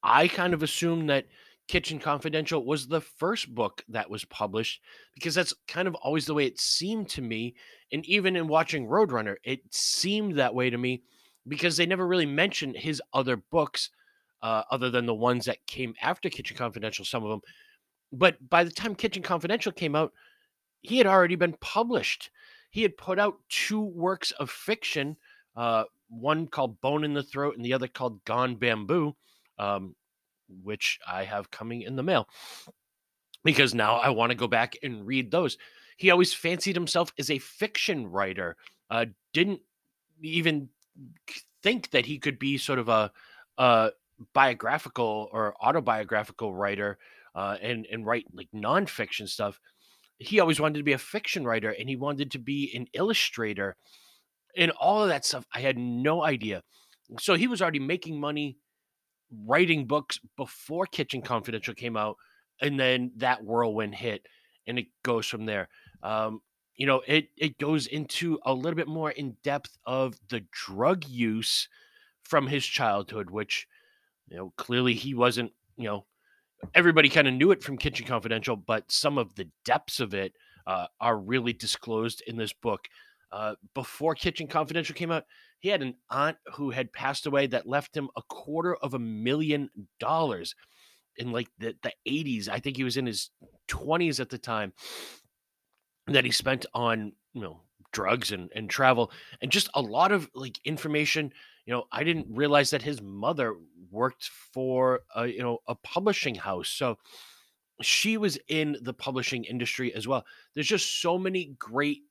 I kind of assumed that Kitchen Confidential was the first book that was published because that's kind of always the way it seemed to me. And even in watching Roadrunner, it seemed that way to me because they never really mentioned his other books uh, other than the ones that came after Kitchen Confidential, some of them. But by the time Kitchen Confidential came out, he had already been published. He had put out two works of fiction uh, one called Bone in the Throat and the other called Gone Bamboo, um, which I have coming in the mail because now I want to go back and read those. He always fancied himself as a fiction writer. Uh, didn't even think that he could be sort of a, a biographical or autobiographical writer uh, and and write like nonfiction stuff. He always wanted to be a fiction writer, and he wanted to be an illustrator, and all of that stuff. I had no idea. So he was already making money writing books before Kitchen Confidential came out, and then that whirlwind hit, and it goes from there. Um, you know, it it goes into a little bit more in depth of the drug use from his childhood, which you know clearly he wasn't. You know, everybody kind of knew it from Kitchen Confidential, but some of the depths of it uh, are really disclosed in this book. Uh, before Kitchen Confidential came out, he had an aunt who had passed away that left him a quarter of a million dollars in like the, the 80s. I think he was in his 20s at the time that he spent on, you know, drugs and, and travel and just a lot of like information. You know, I didn't realize that his mother worked for a, you know, a publishing house. So she was in the publishing industry as well. There's just so many great,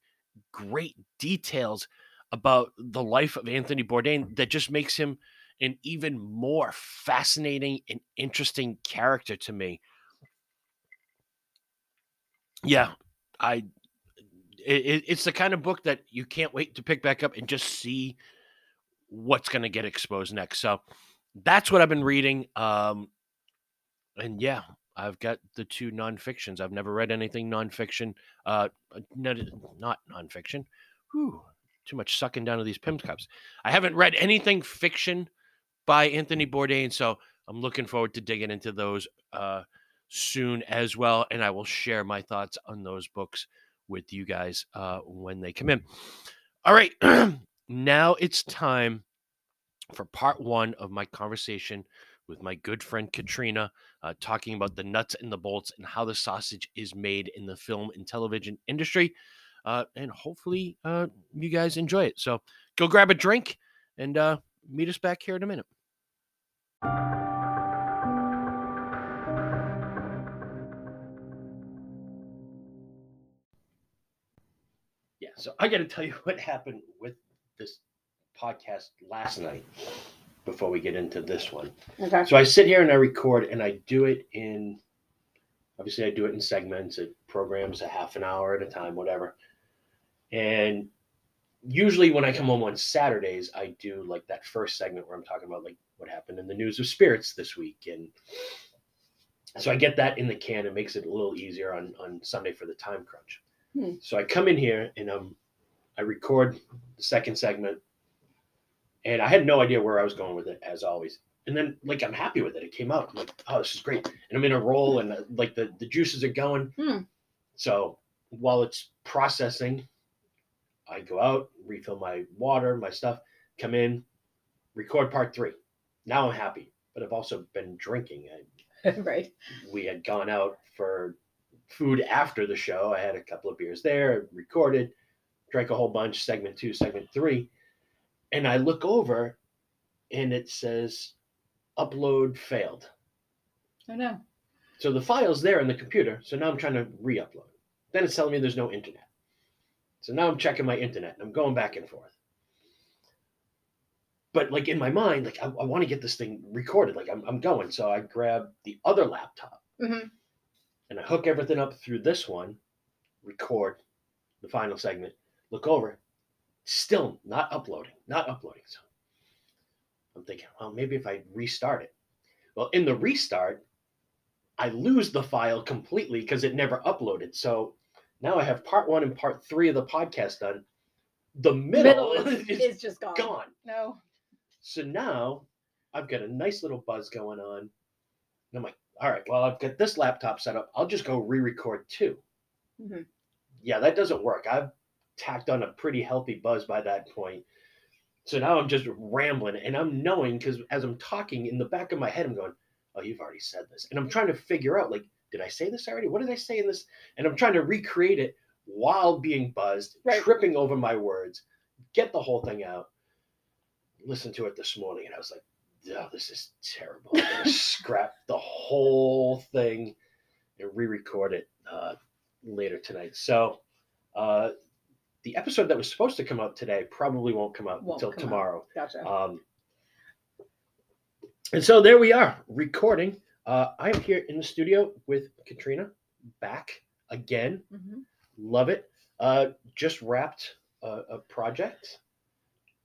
great details about the life of Anthony Bourdain that just makes him an even more fascinating and interesting character to me. Yeah, I it, it's the kind of book that you can't wait to pick back up and just see what's going to get exposed next. So that's what I've been reading. Um, and yeah, I've got the two nonfictions. I've never read anything nonfiction. Uh, not, not nonfiction. Whew, too much sucking down to these Pimm's cups. I haven't read anything fiction by Anthony Bourdain, so I'm looking forward to digging into those uh, soon as well, and I will share my thoughts on those books with you guys uh, when they come in. All right, now it's time for part one of my conversation with my good friend Katrina, uh, talking about the nuts and the bolts and how the sausage is made in the film and television industry uh, and hopefully uh, you guys enjoy it. So go grab a drink and uh, meet us back here in a minute. Yeah, so I got to tell you what happened with this podcast last night before we get into this one. Okay. So I sit here and I record and I do it in obviously I do it in segments, it programs a half an hour at a time, whatever. And usually when I come home on Saturdays, I do like that first segment where I'm talking about like what happened in the news of spirits this week. And so I get that in the can. It makes it a little easier on, on Sunday for the time crunch. Hmm. So I come in here and um, I record the second segment and I had no idea where I was going with it as always. And then like, I'm happy with it. It came out I'm like, oh, this is great. And I'm in a roll and uh, like the, the juices are going. Hmm. So while it's processing, I go out, refill my water, my stuff, come in, record part three. Now I'm happy, but I've also been drinking. I, right. we had gone out for food after the show. I had a couple of beers there, recorded, drank a whole bunch, segment two, segment three. And I look over and it says upload failed. Oh no. So the file's there in the computer. So now I'm trying to re upload. Then it's telling me there's no internet. So now I'm checking my internet and I'm going back and forth. But like in my mind, like I, I want to get this thing recorded. Like I'm, I'm going. So I grab the other laptop hmm and I hook everything up through this one, record the final segment, look over, still not uploading, not uploading. So I'm thinking, well, maybe if I restart it. Well, in the restart, I lose the file completely because it never uploaded. So now I have part one and part three of the podcast done. The middle, Middle is, is just gone. gone. No. So now I've got a nice little buzz going on. And I'm like, all right, well, I've got this laptop set up. I'll just go re record two. hmm Yeah, that doesn't work. I've tacked on a pretty healthy buzz by that point. So now I'm just rambling and I'm knowing because as I'm talking in the back of my head, I'm going, oh, you've already said this. And I'm trying to figure out, like, did I say this already? What did I say in this? And I'm trying to recreate it while being buzzed, Right. tripping over my words, get the whole thing out. Listen to it this morning and I was like, oh, this is terrible. I'm scrap the whole thing and re-record it uh, later tonight. So uh, the episode that was supposed to come out today probably won't come out Won't until come out. tomorrow. Gotcha. Um, and so there we are, recording Uh, I am here in the studio with Katrina, back again. Mhm. Love it. Uh, just wrapped a, a project.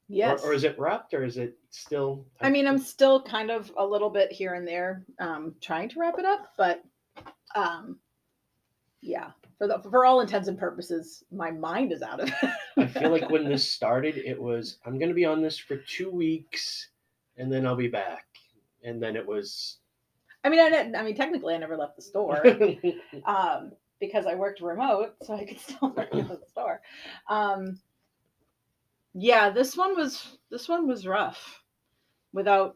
Or- Yes. Or, is it wrapped or is it still? I mean, I'm still kind of a little bit here and there, um, trying to wrap it up, but um, yeah, for the for all intents and purposes, my mind is out of it. I feel like when this started, it was I'm going to be on this for two weeks, and then I'll be back. And then it was. I mean, I, didn't- I mean, technically, I never left the store um, because I worked remote, so I could still work at the store. Um, yeah, this one was this one was rough, without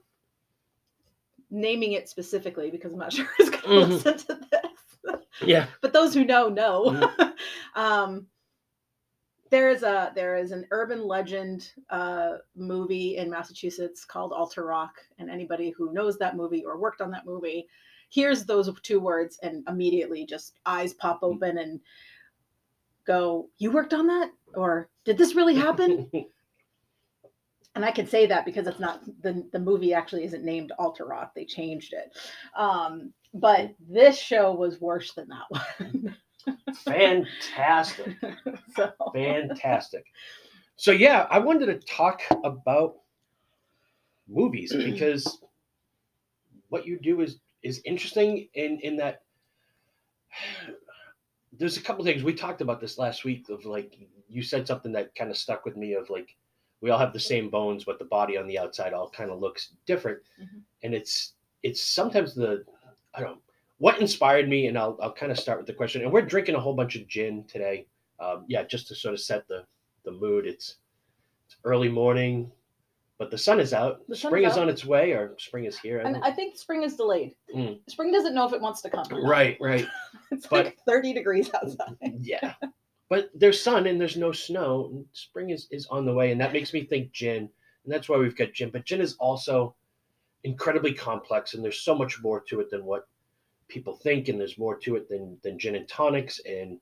naming it specifically because I'm not sure who's going to Mhm. listen to this. yeah. but those who know know. um, there is a there is an urban legend uh, movie in Massachusetts called Alter Rock, and anybody who knows that movie or worked on that movie hears those two words and immediately just eyes pop open and go, "You worked on that?" or "Did this really happen?" and I can say that because it's not the the movie actually isn't named Alter Rock. They changed it. Um, but this show was worse than that one. Fantastic. so Fantastic. So yeah, I wanted to talk about movies because what you do is is interesting in in that there's a couple things we talked about this last week of like you said something that kind of stuck with me of like we all have the same bones but the body on the outside all kind of looks different Mhm. and it's it's sometimes the i don't what inspired me and i'll, I'll kind of start with the question and we're drinking a whole bunch of gin today um, yeah just to sort of set the the mood it's, it's early morning but the sun is out The sun spring is is out. on its way or spring is here I and I think spring is delayed. Mm. Spring doesn't know if it wants to come. right right It's but- like 30 degrees outside. yeah but there's sun and there's no snow and spring is, is on the way and that makes me think gin and that's why we've got gin but gin is also incredibly complex and there's so much more to it than what people think and there's more to it than than gin and tonics and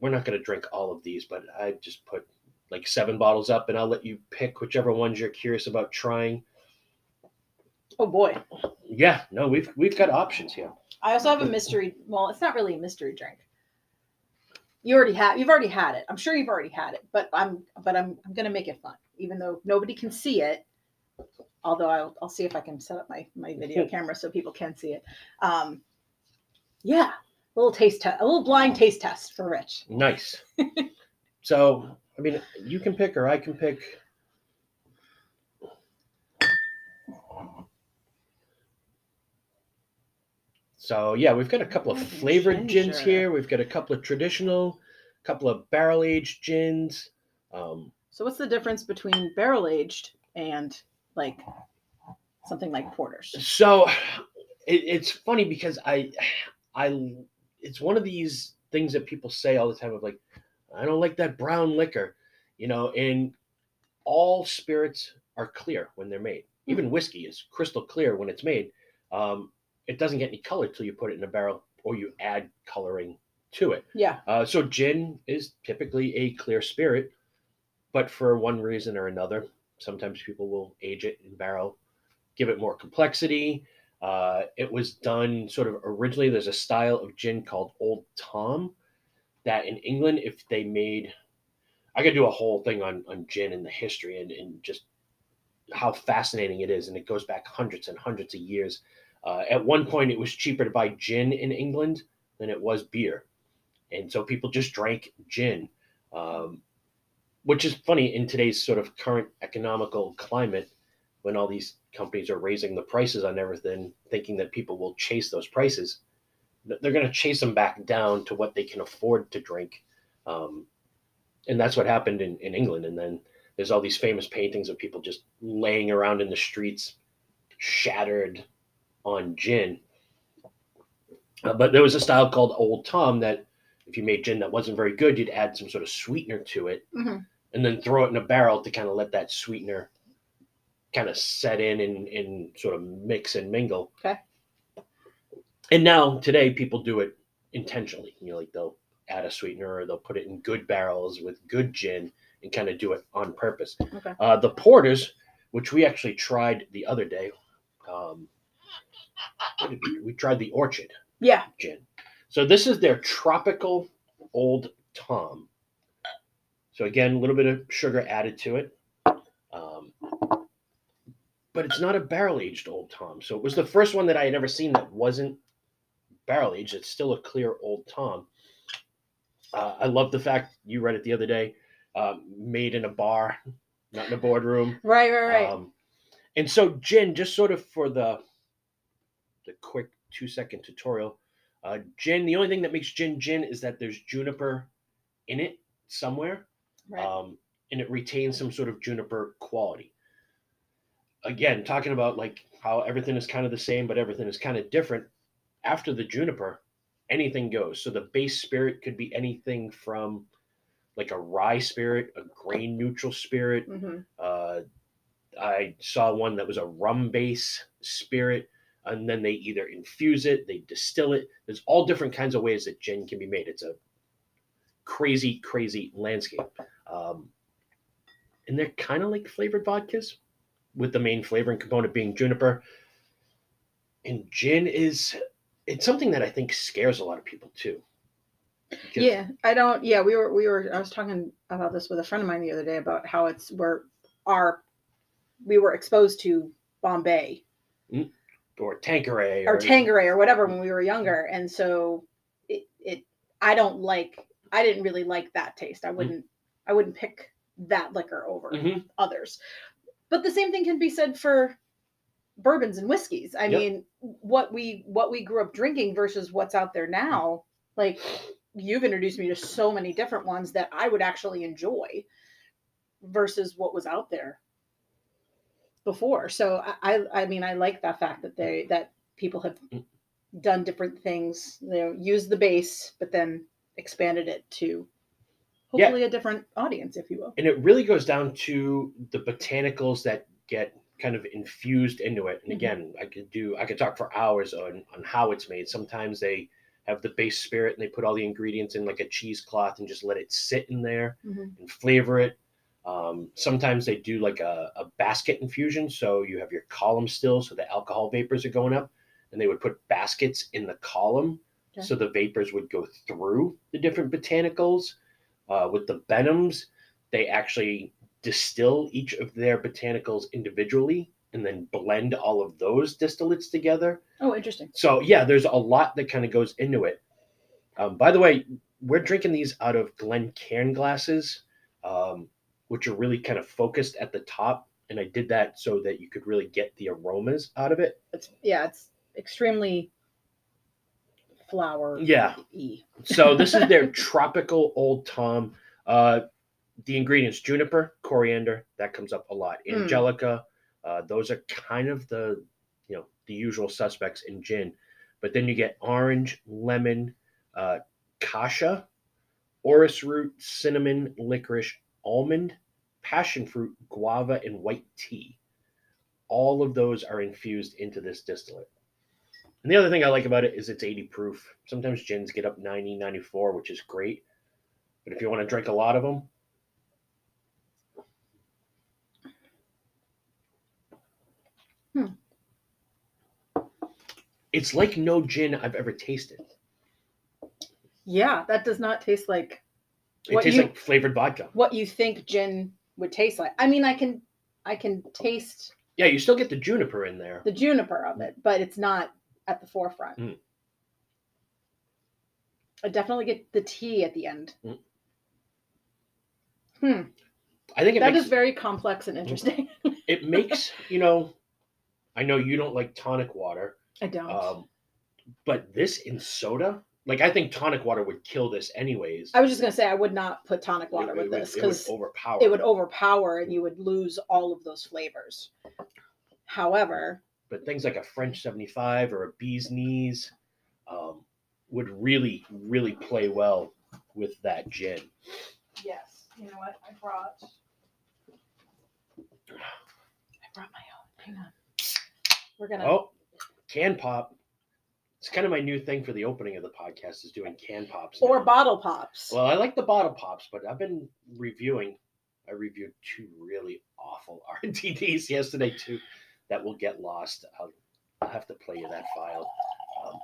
we're not going to drink all of these but i just put like seven bottles up and i'll let you pick whichever ones you're curious about trying Oh boy. yeah no we've we've got options here I also have a mystery. Well, it's not really a mystery drink. You already have. You've already had it. I'm sure you've already had it. But I'm. But I'm. I'm gonna make it fun, even though nobody can see it. Although I'll. I'll see if I can set up my my video camera so people can see it. Um. Yeah. A little taste test. A little blind taste test for Rich. Nice. so, I mean, you can pick or I can pick. So, yeah, we've got a couple of flavored gins here. We've got a couple of traditional, couple of barrel aged gins. Um, So what's the difference between barrel aged and like something like Porter's? so, it, it's funny because I, I, it's one of these things that people say all the time of like, I don't like that brown liquor, you know, and all spirits are clear when they're made. Even whiskey is crystal clear when it's made. Um, it doesn't get any color till you put it in a barrel or you add coloring to it. Yeah. Uh, so gin is typically a clear spirit, but for one reason or another, sometimes people will age it in barrel, give it more complexity. Uh, it was done sort of originally. There's a style of gin called Old Tom that in England, if they made, I could do a whole thing on on gin and the history and, and just how fascinating it is, and it goes back hundreds and hundreds of years. Uh, at one point, it was cheaper to buy gin in England than it was beer, and so people just drank gin, um, which is funny in today's sort of current economical climate when all these companies are raising the prices on everything, thinking that people will chase those prices. They're going to chase them back down to what they can afford to drink. Um, and that's what happened in, in England. And then there's all these famous paintings of people just laying around in the streets, shattered on gin. Uh, but there was a style called Old Tom that if you made gin that wasn't very good, you'd add some sort of sweetener to it Mhm. And then throw it in a barrel to kind of let that sweetener kind of set in and, and sort of mix and mingle. Okay. And now today people do it intentionally. You know, like they'll add a sweetener or they'll put it in good barrels with good gin and kind of do it on purpose. Okay. Uh, the Porter's, which we actually tried the other day, um, we, we tried the Orchard Yeah. gin. So this is their tropical old Tom. So again, a little bit of sugar added to it. Um, but it's not a barrel aged old Tom. So it was the first one that I had ever seen that wasn't barrel aged. It's still a clear old Tom. Uh, I love the fact you read it the other day. Uh, made in a bar, not in a boardroom. Right, right, right. Um, and so gin, just sort of for the the quick two second tutorial, uh, gin. The only thing that makes gin gin is that there's juniper in it somewhere, right. um, and it retains some sort of juniper quality. Again, talking about like how everything is kind of the same, but everything is kind of different. After the juniper, anything goes. So the base spirit could be anything from like a rye spirit, a grain neutral spirit, hmm uh, I saw one that was a rum base spirit, and then they either infuse it, they distill it. There's all different kinds of ways that gin can be made. It's a crazy, crazy landscape. Um, and they're kind of like flavored vodkas, with the main flavoring component being juniper. And gin is it's something that I think scares a lot of people too. Yeah, I don't. Yeah, we were we were. I was talking about this with a friend of mine the other day about how it's where our we were exposed to Bombay mm, or Tanqueray or Tangeray or whatever when we were younger, mm. and so it it I don't like. I didn't really like that taste. I mm. wouldn't. I wouldn't pick that liquor over Mhm. others. But the same thing can be said for bourbons and whiskeys. I Yep. mean, what we what we grew up drinking versus what's out there now. Like you've introduced me to so many different ones that I would actually enjoy versus what was out there before. So I I, I mean I like that fact that they that people have Mm. done different things. You know, used the base, but then expanded it to Yeah. a different audience, if you will. and it really goes down to the botanicals that get kind of infused into it. And Mhm. again, I could do I could talk for hours on on how it's made. Sometimes they have the base spirit and they put all the ingredients in like a cheesecloth and just let it sit in there Mhm. and flavor it. Um, sometimes they do like a, a basket infusion, so you have your column still, so the alcohol vapors are going up, and they would put baskets in the column, Okay. so the vapors would go through the different botanicals. Uh, with the Benhams, they actually distill each of their botanicals individually and then blend all of those distillates together. Oh, interesting. So yeah, there's a lot that kind of goes into it. Um, by the way, we're drinking these out of Glencairn glasses, um, which are really kind of focused at the top, and I did that so that you could really get the aromas out of it. It's yeah, it's extremely flower Yeah. So this is their tropical old Tom. Uh, the ingredients: juniper, coriander. That comes up a lot. Mm. Angelica. Uh, those are kind of the you know the usual suspects in gin. But then you get orange, lemon, uh, cassia, orris root, cinnamon, licorice, almond, passion fruit, guava, and white tea. All of those are infused into this distillate. And the other thing I like about it is it's 80 proof. Sometimes gins get up 90, 94, which is great. But if you want to drink a lot of them, Hmm. it's like no gin I've ever tasted. Yeah, that does not taste like It tastes you- like flavored vodka. what you think gin would taste like. I mean, I can I can taste Yeah, you still get the juniper in there. the juniper of it, but it's not at the forefront. Mm. I definitely get the tea at the end. Mm. Hmm. I think it That makes is very complex and interesting. it makes you know. I know you don't like tonic water, I don't. um, but this in soda, like I think tonic water would kill this anyways. I was just gonna say I would not put tonic water It- with it this because overpower. it would overpower and you would lose all of those flavors. However, but things like a French 75 or a bee's knees um, would really, really play well with that gin. yes, you know what? I brought I brought my own. Hang on. We're gonna Oh, can pop. It's kind of my new thing for the opening of the podcast is doing can pops. or bottle pops. Well, I like the bottle pops, but I've been reviewing. I reviewed two really awful RTDs yesterday too that will get lost. I'll I'll have to play you that file. Um,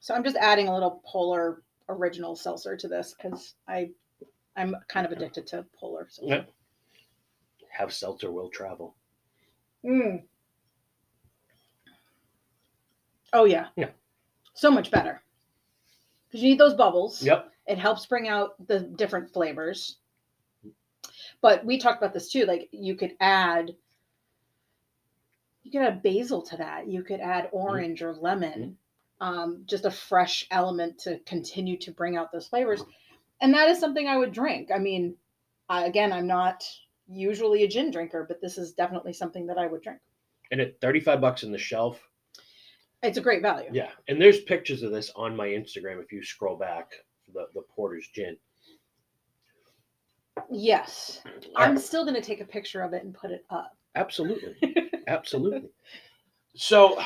So I'm just adding a little polar original seltzer to this because I I'm kind of addicted to polar seltzer. yeah. Have seltzer will travel. Mm. Oh yeah. Yeah. So much better. Because you need those bubbles. Yep. It helps bring out the different flavors. But we talked about this too. Like you could add you could add basil to that. You could add orange or lemon. Um, just a fresh element to continue to bring out those flavors. And that is something I would drink. I mean, I, again, I'm not usually a gin drinker, but this is definitely something that I would drink. And at 35 bucks on the shelf. It's a great value. Yeah. And there's pictures of this on my Instagram if you scroll back, the, the Porter's Gin. Yes. I'm still going to take a picture of it and put it up. Absolutely. Absolutely. So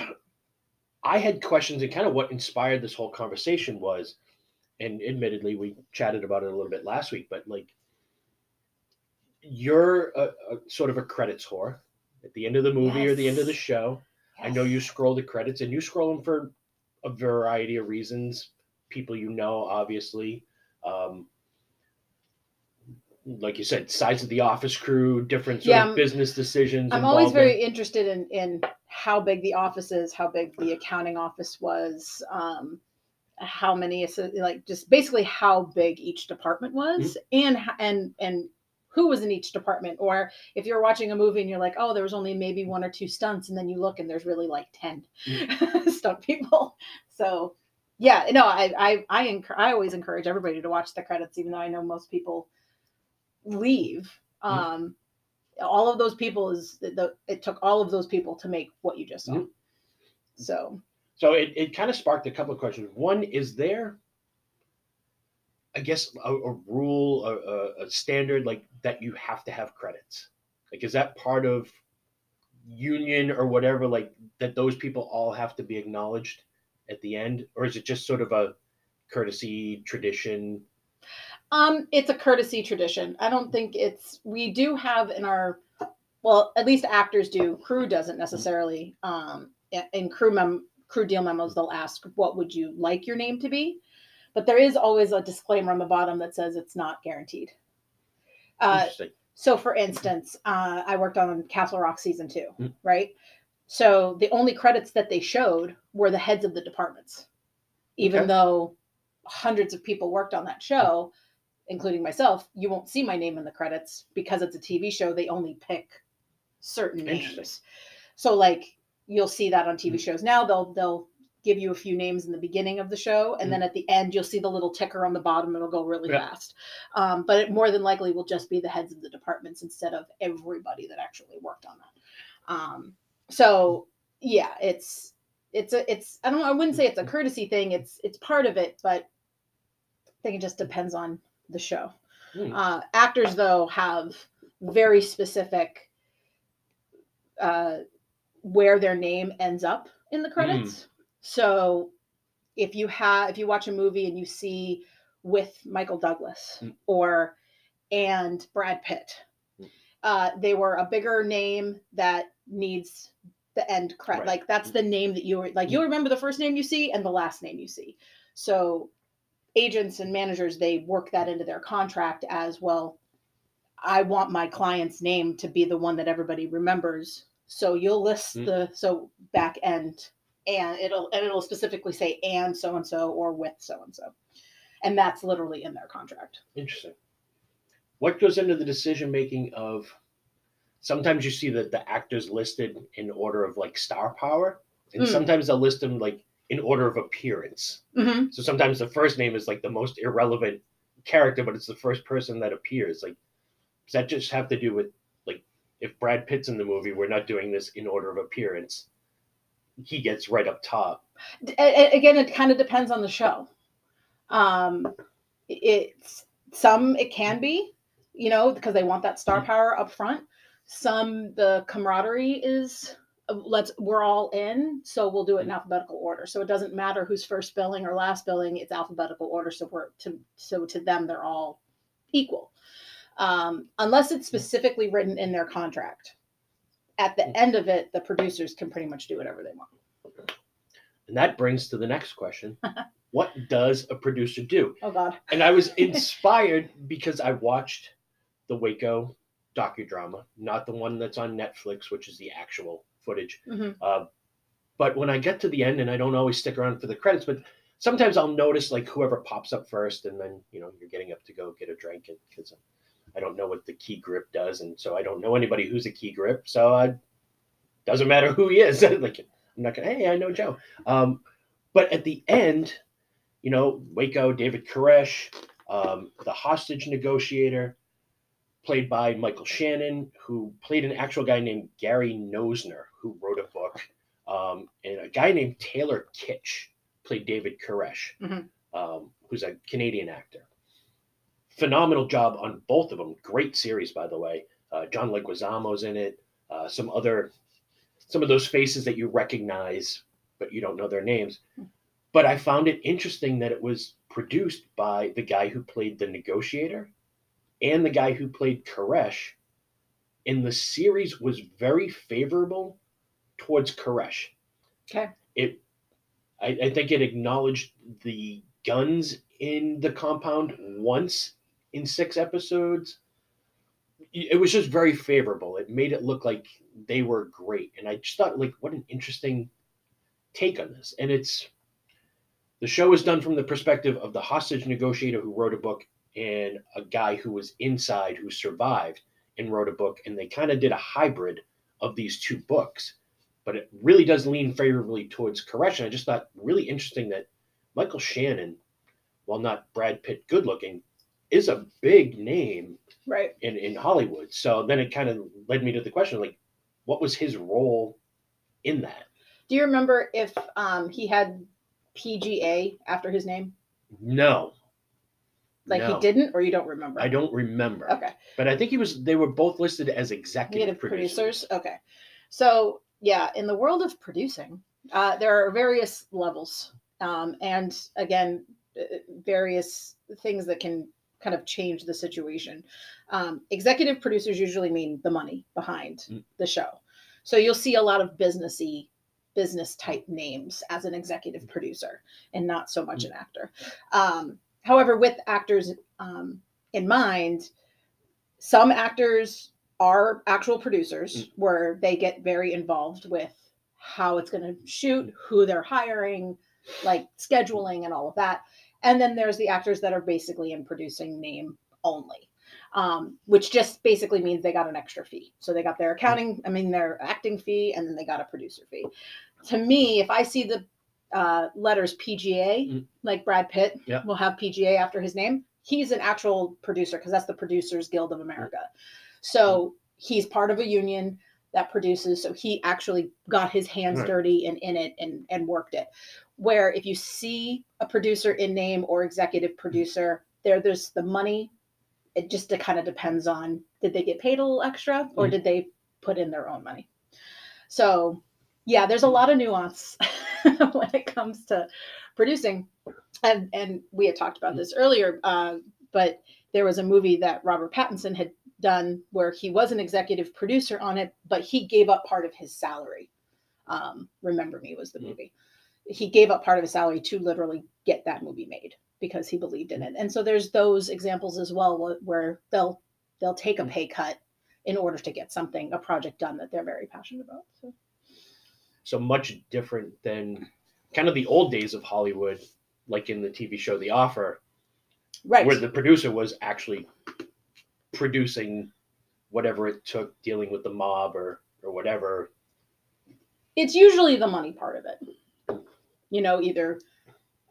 I had questions, and kind of what inspired this whole conversation was, and admittedly, we chatted about it a little bit last week, but like, you're a, a sort of a credits whore at the end of the movie or the end of the Yes. show. I know you scroll the credits, and you scroll them for a variety of reasons. People you know, obviously. Um, like you said, size of the office crew, different sort Yeah, of business decisions. I'm always very interested in in how big the office is, how big the accounting office was, um, how many like just basically how big each department was, and h- and and who was in each department. Or if you're watching a movie and you're like, oh, there was only maybe one or two stunts, and then you look and there's really like ten stunt people. So yeah, no, I I I, enc- I always encourage everybody to watch the credits, even though I know most people leave. Mhm. Um, all of those people is the, the it took all of those people to make what you just saw. Mhm. So So it, it kind of sparked a couple of questions. One, is there, I guess, a, a rule, a, a standard like that you have to have credits? Like, is that part of union or whatever, like that those people all have to be acknowledged at the end? Or is it just sort of a courtesy tradition? Um it's a courtesy tradition. I don't think it's we do have in our well, at least actors do. Crew doesn't necessarily. Um in crew mem crew deal memos they'll ask what would you like your name to be? But there is always a disclaimer on the bottom that says it's not guaranteed. Uh, So, for instance, uh, I worked on Castle Rock season two, Mm. right? So the only credits that they showed were the heads of the departments, even Okay. though hundreds of people worked on that show, including myself. You won't see my name in the credits because it's a TV show. They only pick certain names. So, like you'll see that on TV Mm. shows now. They'll they'll give you a few names in the beginning of the show, and then at the end you'll see the little ticker on the bottom. It'll go really Yeah. fast um, but it more than likely will just be the heads of the departments instead of everybody that actually worked on that. Um, so yeah, it's it's a it's I don't I wouldn't say it's a courtesy thing. It's it's part of it, but I think it just depends on the show. Hmm. Uh, actors though have very specific uh, where their name ends up in the credits. So if you have if you watch a movie and you see with Michael Douglas Mm. or and Brad Pitt, Mm. uh, they were a bigger name that needs the end credit. Right. Like that's the name that you like. You'll remember the first name you see and the last name you see. So agents and managers they work that into their contract as well. I want my client's name to be the one that everybody remembers. So you'll list Mm. the so back end and it'll and it'll specifically say and so and so or with so and so. And that's literally in their contract. Interesting. What goes into the decision making of sometimes you see that the actors listed in order of like star power, and Mm. sometimes they'll list them like in order of appearance. Mm-hmm. So sometimes the first name is like the most irrelevant character, but it's the first person that appears. Like, does that just have to do with like if Brad Pitt's in the movie, we're not doing this in order of appearance. He gets right up top. Again, it kind of depends on the show. Um, it's some it can be, you know, because they want that star power up front. Some the camaraderie is let's we're all in, so we'll do it in alphabetical order. So it doesn't matter who's first billing or last billing; it's alphabetical order. So we're to so to them they're all equal, um, unless it's specifically written in their contract. At the end of it, the producers can pretty much do whatever they want. And that brings to the next question. what does a producer do? Oh God. And I was inspired because I watched the Waco docudrama, not the one that's on Netflix, which is the actual footage. hmm Uh, but when I get to the end, and I don't always stick around for the credits, but sometimes I'll notice like whoever pops up first, and then you know you're getting up to go get a drink, and because I don't know what the key grip does, and so I don't know anybody who's a key grip, so I doesn't matter who he is. like I'm not gonna, hey, I know Joe. Um, but at the end, you know, Waco, David Koresh, um, the hostage negotiator, played by Michael Shannon, who played an actual guy named Gary Noesner, who wrote a book, um, and a guy named Taylor Kitsch played David Koresh, Mhm. um, who's a Canadian actor. Phenomenal job on both of them. Great series, by the way. Uh, John Leguizamo's in it. Uh, some other, some of those faces that you recognize, but you don't know their names. But I found it interesting that it was produced by the guy who played the negotiator and the guy who played Koresh. And the series was very favorable towards Koresh. Okay. It, I, I think it acknowledged the guns in the compound once in six episodes. It was just very favorable. It made it look like they were great, and I just thought, like, what an interesting take on this. And it's the show is done from the perspective of the hostage negotiator who wrote a book and a guy who was inside who survived and wrote a book, and they kind of did a hybrid of these two books. But it really does lean favorably towards. And I just thought really interesting that Michael Shannon, while not Brad Pitt good looking, is a big name Right. in, in Hollywood. So then it kind of led me to the question like, what was his role in that? Do you remember if um, he had PGA after his name? No. Like No. he didn't, or you don't remember? I don't remember. Okay. But I think he was they were both listed as executive producers. producers. Okay. So yeah, in the world of producing, uh, there are various levels, um, and again, uh, various things that can kind of change the situation. Um, executive producers usually mean the money behind Mm. the show. So you'll see a lot of businessy business type names as an executive producer and not so much an actor. Um, however, with actors um, in mind, some actors are actual producers where they get very involved with how it's going to shoot, who they're hiring, like scheduling and all of that. And then there's the actors that are basically in producing name only, um, which just basically means they got an extra fee. So they got their accounting, I mean, their acting fee, and then they got a producer fee. To me, if I see the uh, letters PGA, Mm. like Brad Pitt Yeah. will have PGA after his name, he's an actual producer because that's the Producers Guild of America. So he's part of a union that produces. So he actually got his hands Right. dirty and in it and, and worked it. Where if you see a producer in name or executive producer, there there's the money. It just kind of depends on did they get paid a little extra or Mhm. did they put in their own money. So yeah, there's a lot of nuance when it comes to producing. And and we had talked about this earlier, uh, but there was a movie that Robert Pattinson had done where he was an executive producer on it, but he gave up part of his salary. Um, Remember Me was the Mhm. movie. He gave up part of his salary to literally get that movie made because he believed in it. And so there's those examples as well where they'll they'll take a pay cut in order to get something a project done that they're very passionate about. So So much different than kind of the old days of Hollywood, like in the TV show The Offer, right. where the producer was actually producing whatever it took dealing with the mob or or whatever. it's usually the money part of it. You know, either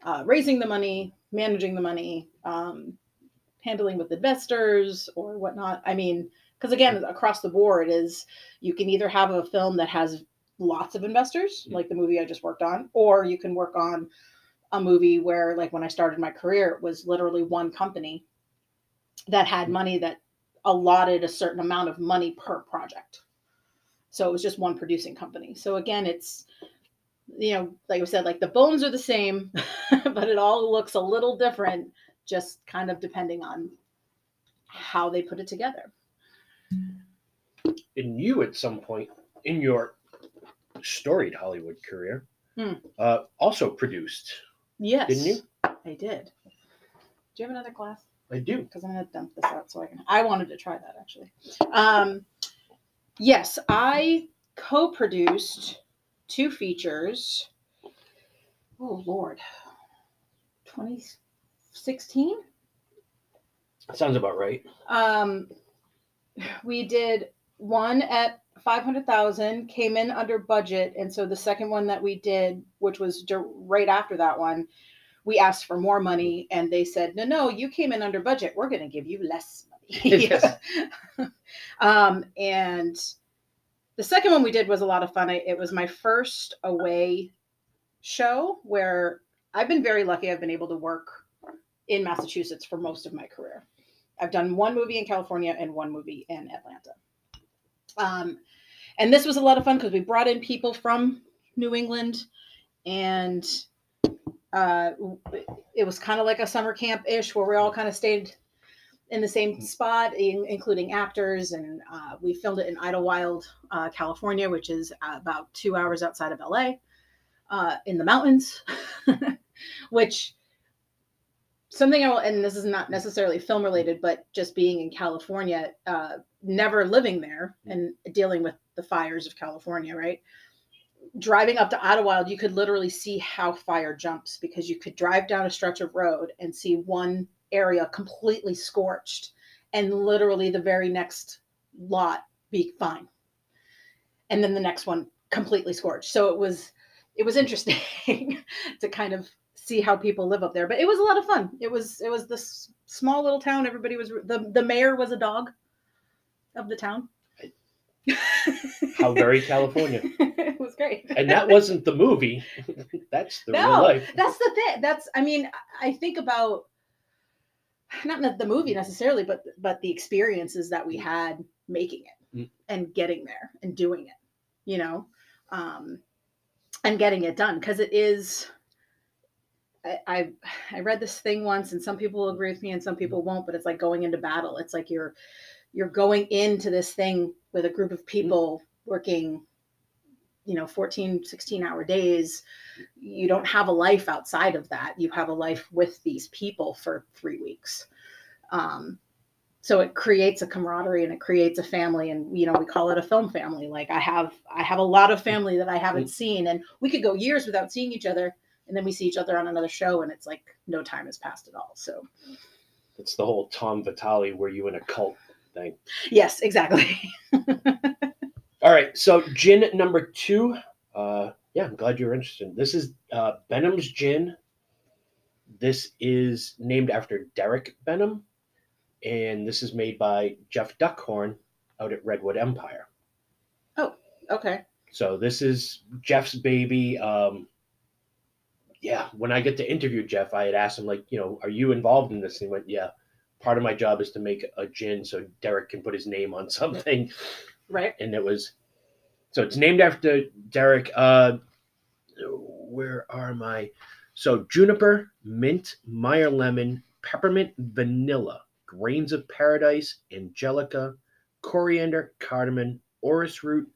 uh, raising the money, managing the money, um, handling with investors or whatnot. I mean, because again, across the board is you can either have a film that has lots of investors, Mhm. like the movie I just worked on, or you can work on a movie where, like when I started my career, it was literally one company that had money that allotted a certain amount of money per project. So it was just one producing company. So again, it's you know, like I said, like the bones are the same, but it all looks a little different, just kind of depending on how they put it together. And you, at some point in your storied Hollywood career, Hmm. uh, also produced. Yes. Didn't you? I did. Do you have another glass? I do. Because I'm gonna dump this out so I can. I wanted to try that actually. Um, yes, I co-produced two features. Oh Lord, 2016. Sounds about right. Um, we did one at 500,000, came in under budget. And so the second one that we did, which was right after that one, we asked for more money and they said, no, no, you came in under budget. We're going to give you less money. Yes. um, and the second one we did was a lot of fun. I, it was my first away show where I've been very lucky. I've been able to work in Massachusetts for most of my career. I've done one movie in California and one movie in Atlanta. Um, and this was a lot of fun because we brought in people from New England and uh, it was kind of like a summer camp ish where we all kind of stayed in the same spot, in, including actors. And uh, we filmed it in Idyllwild, uh, California, which is about two hours outside of LA uh, in the mountains, which something I will, and this is not necessarily film related, but just being in California, uh, never living there and dealing with the fires of California, right? Driving up to Idyllwild, you could literally see how fire jumps because you could drive down a stretch of road and see one area completely scorched and literally the very next lot be fine. And then the next one completely scorched. So it was it was interesting to kind of see how people live up there. But it was a lot of fun. It was it was this small little town. Everybody was the the mayor was a dog of the town. How very California. it was great. And that wasn't the movie. That's the real life. that's the thing. That's I mean I think about not the- the movie necessarily, but but the experiences that we had making it Mm. and getting there and doing it, you know, um, and getting it done because it is. I, I I read this thing once, and some people will agree with me, and some mm-hmm. people won't. But it's like going into battle. It's like you're you're going into this thing with a group of mm-hmm. people working you know 14 16 hour days. You don't have a life outside of that. You have a life with these people for three weeks. Um, so it creates a camaraderie and it creates a family and you know we call it a film family. Like i have i have a lot of mm-hmm. family that i haven't seen and we could go years without seeing each other and then we see each other on another show and it's like no time has passed at all so It's the whole Tom Vitale were you in a cult thing. yes exactly All right, so gin number two. Uh, yeah, I'm glad you're interested. This is uh, Benham's gin. This is named after Derek Benham, and this is made by Jeff Duckhorn out at Redwood Empire. Oh, okay So this is Jeff's baby. Um, yeah, when I get to interview Jeff, I had asked him like, you know, are you involved in this? And he went, yeah. Part of my job is to make a gin so Derek can put his name on something right and it was so it's named after Derek. Uh, where are my so juniper, mint, Meyer lemon, peppermint, vanilla, grains of paradise, angelica, coriander, cardamom, orris root,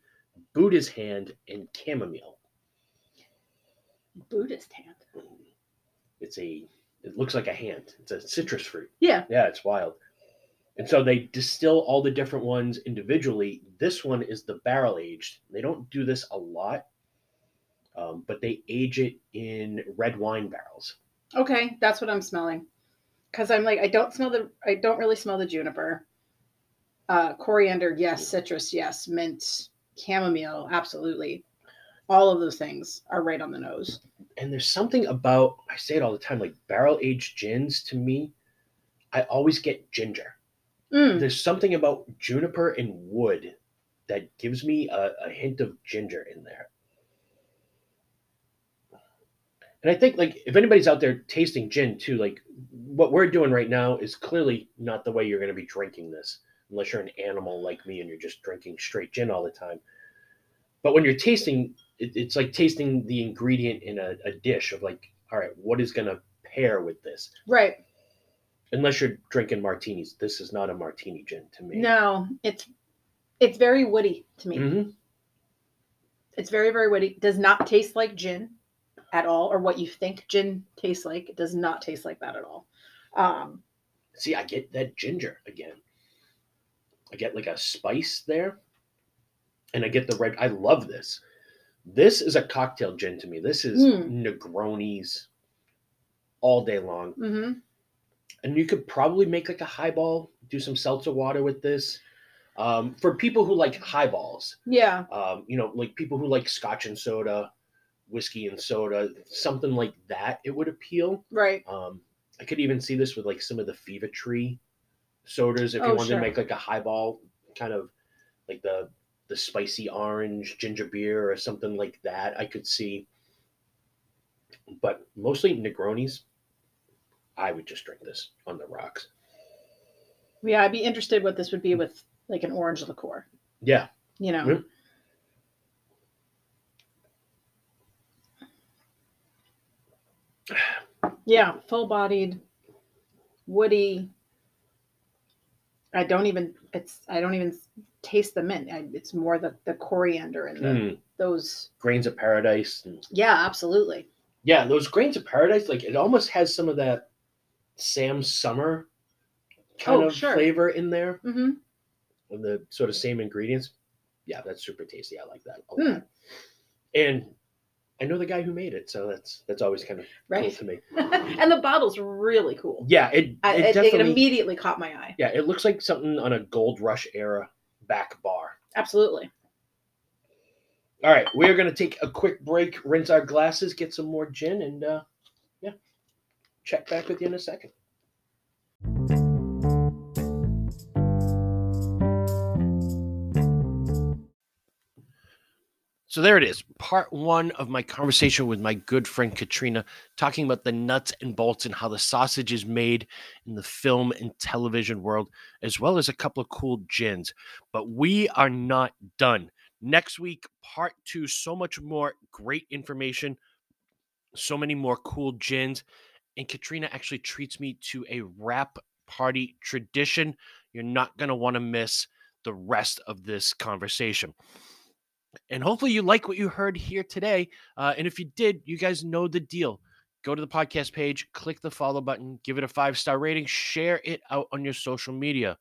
Buddha's hand, and chamomile. buddhist hand It's a it looks like a hand. It's a citrus fruit. yeah Yeah, it's wild. And so they distill all the different ones individually. This one is the barrel aged. They don't do this a lot, um, but they age it in red wine barrels. Okay, that's what I'm smelling. Cause I'm like, I don't smell the, I don't really smell the juniper. Uh, coriander, yes. Citrus, yes. Mint, chamomile, absolutely. All of those things are right on the nose. And there's something about, I say it all the time, like barrel aged gins to me, I always get ginger. Mm, There's something about juniper and wood that gives me a, a hint of ginger in there. And I think like if anybody's out there tasting gin too, like what we're doing right now is clearly not the way you're going to be drinking this, unless you're an animal like me and you're just drinking straight gin all the time. But when you're tasting, it, it's like tasting the ingredient in a, a dish of like, all right, what is going to pair with this? right. Unless you're drinking martinis, this is not a martini gin to me. No, it's, it's very woody to me. Mhm. It's very, very woody. Does not taste like gin. at all, or what you think gin tastes like. It does not taste like that at all. Um, See, I get that ginger again. I get like a spice there. And I get the red. I love this. This is a cocktail gin to me. This is Mm. Negronis all day long. hmm And you could probably make like a highball, do some seltzer water with this. Um, for people who like highballs, Yeah. um, you know, like people who like scotch and soda, whiskey and soda, something like that, it would appeal. Right. Um, I could even see this with like some of the Fever Tree sodas if you Oh, wanted sure. to make like a highball, kind of like the the spicy orange ginger beer or something like that. I could see, but mostly Negronis. I would just drink this on the rocks. Yeah, I'd be interested what this would be with like an orange liqueur. Yeah, You know. Mm. Yeah, full-bodied, woody. I don't even. It's. I don't even taste the mint. It's more the the coriander and the, Mm, those. grains of paradise. and- Yeah, absolutely. yeah, those grains of paradise, like it almost has some of that Sam Summer kind Oh, of sure. flavor in there. hmm of the sort of same ingredients. Yeah, that's super tasty. I like that a lot. And I know the guy who made it, so that's that's always kind of cool Right. to me. and the bottle's really cool. Yeah, it, I, it it, it immediately caught my eye. yeah, it looks like something on a gold rush era back bar. Absolutely. All right, we're gonna take a quick break, rinse our glasses, get some more gin, and uh yeah, check back with you in a second. So there it is, part one of my conversation with my good friend Katrina, talking about the nuts and bolts and how the sausage is made in the film and television world, as well as a couple of cool gins. But we are not done. Next week, part two, so much more great information, so many more cool gins. And Katrina actually treats me to a wrap party tradition. You're not going to want to miss the rest of this conversation. And hopefully, you like what you heard here today. Uh, and if you did, you guys know the deal. Go to the podcast page, click the follow button, give it a five star rating, share it out on your social media.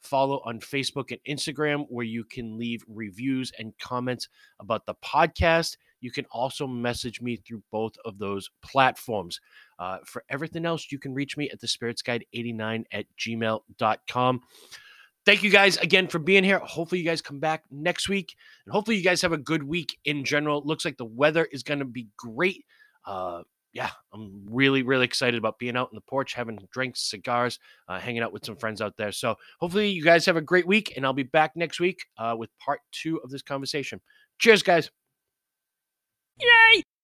Follow on Facebook and Instagram, where you can leave reviews and comments about the podcast. You can also message me through both of those platforms. Uh, for everything else, you can reach me at the spirits guide 89 at gmail.com. Thank you guys again for being here. Hopefully, you guys come back next week. And hopefully, you guys have a good week in general. It looks like the weather is going to be great. Uh, yeah, I'm really, really excited about being out on the porch, having drinks, cigars, uh, hanging out with some friends out there. So, hopefully, you guys have a great week, and I'll be back next week uh, with part two of this conversation. Cheers, guys.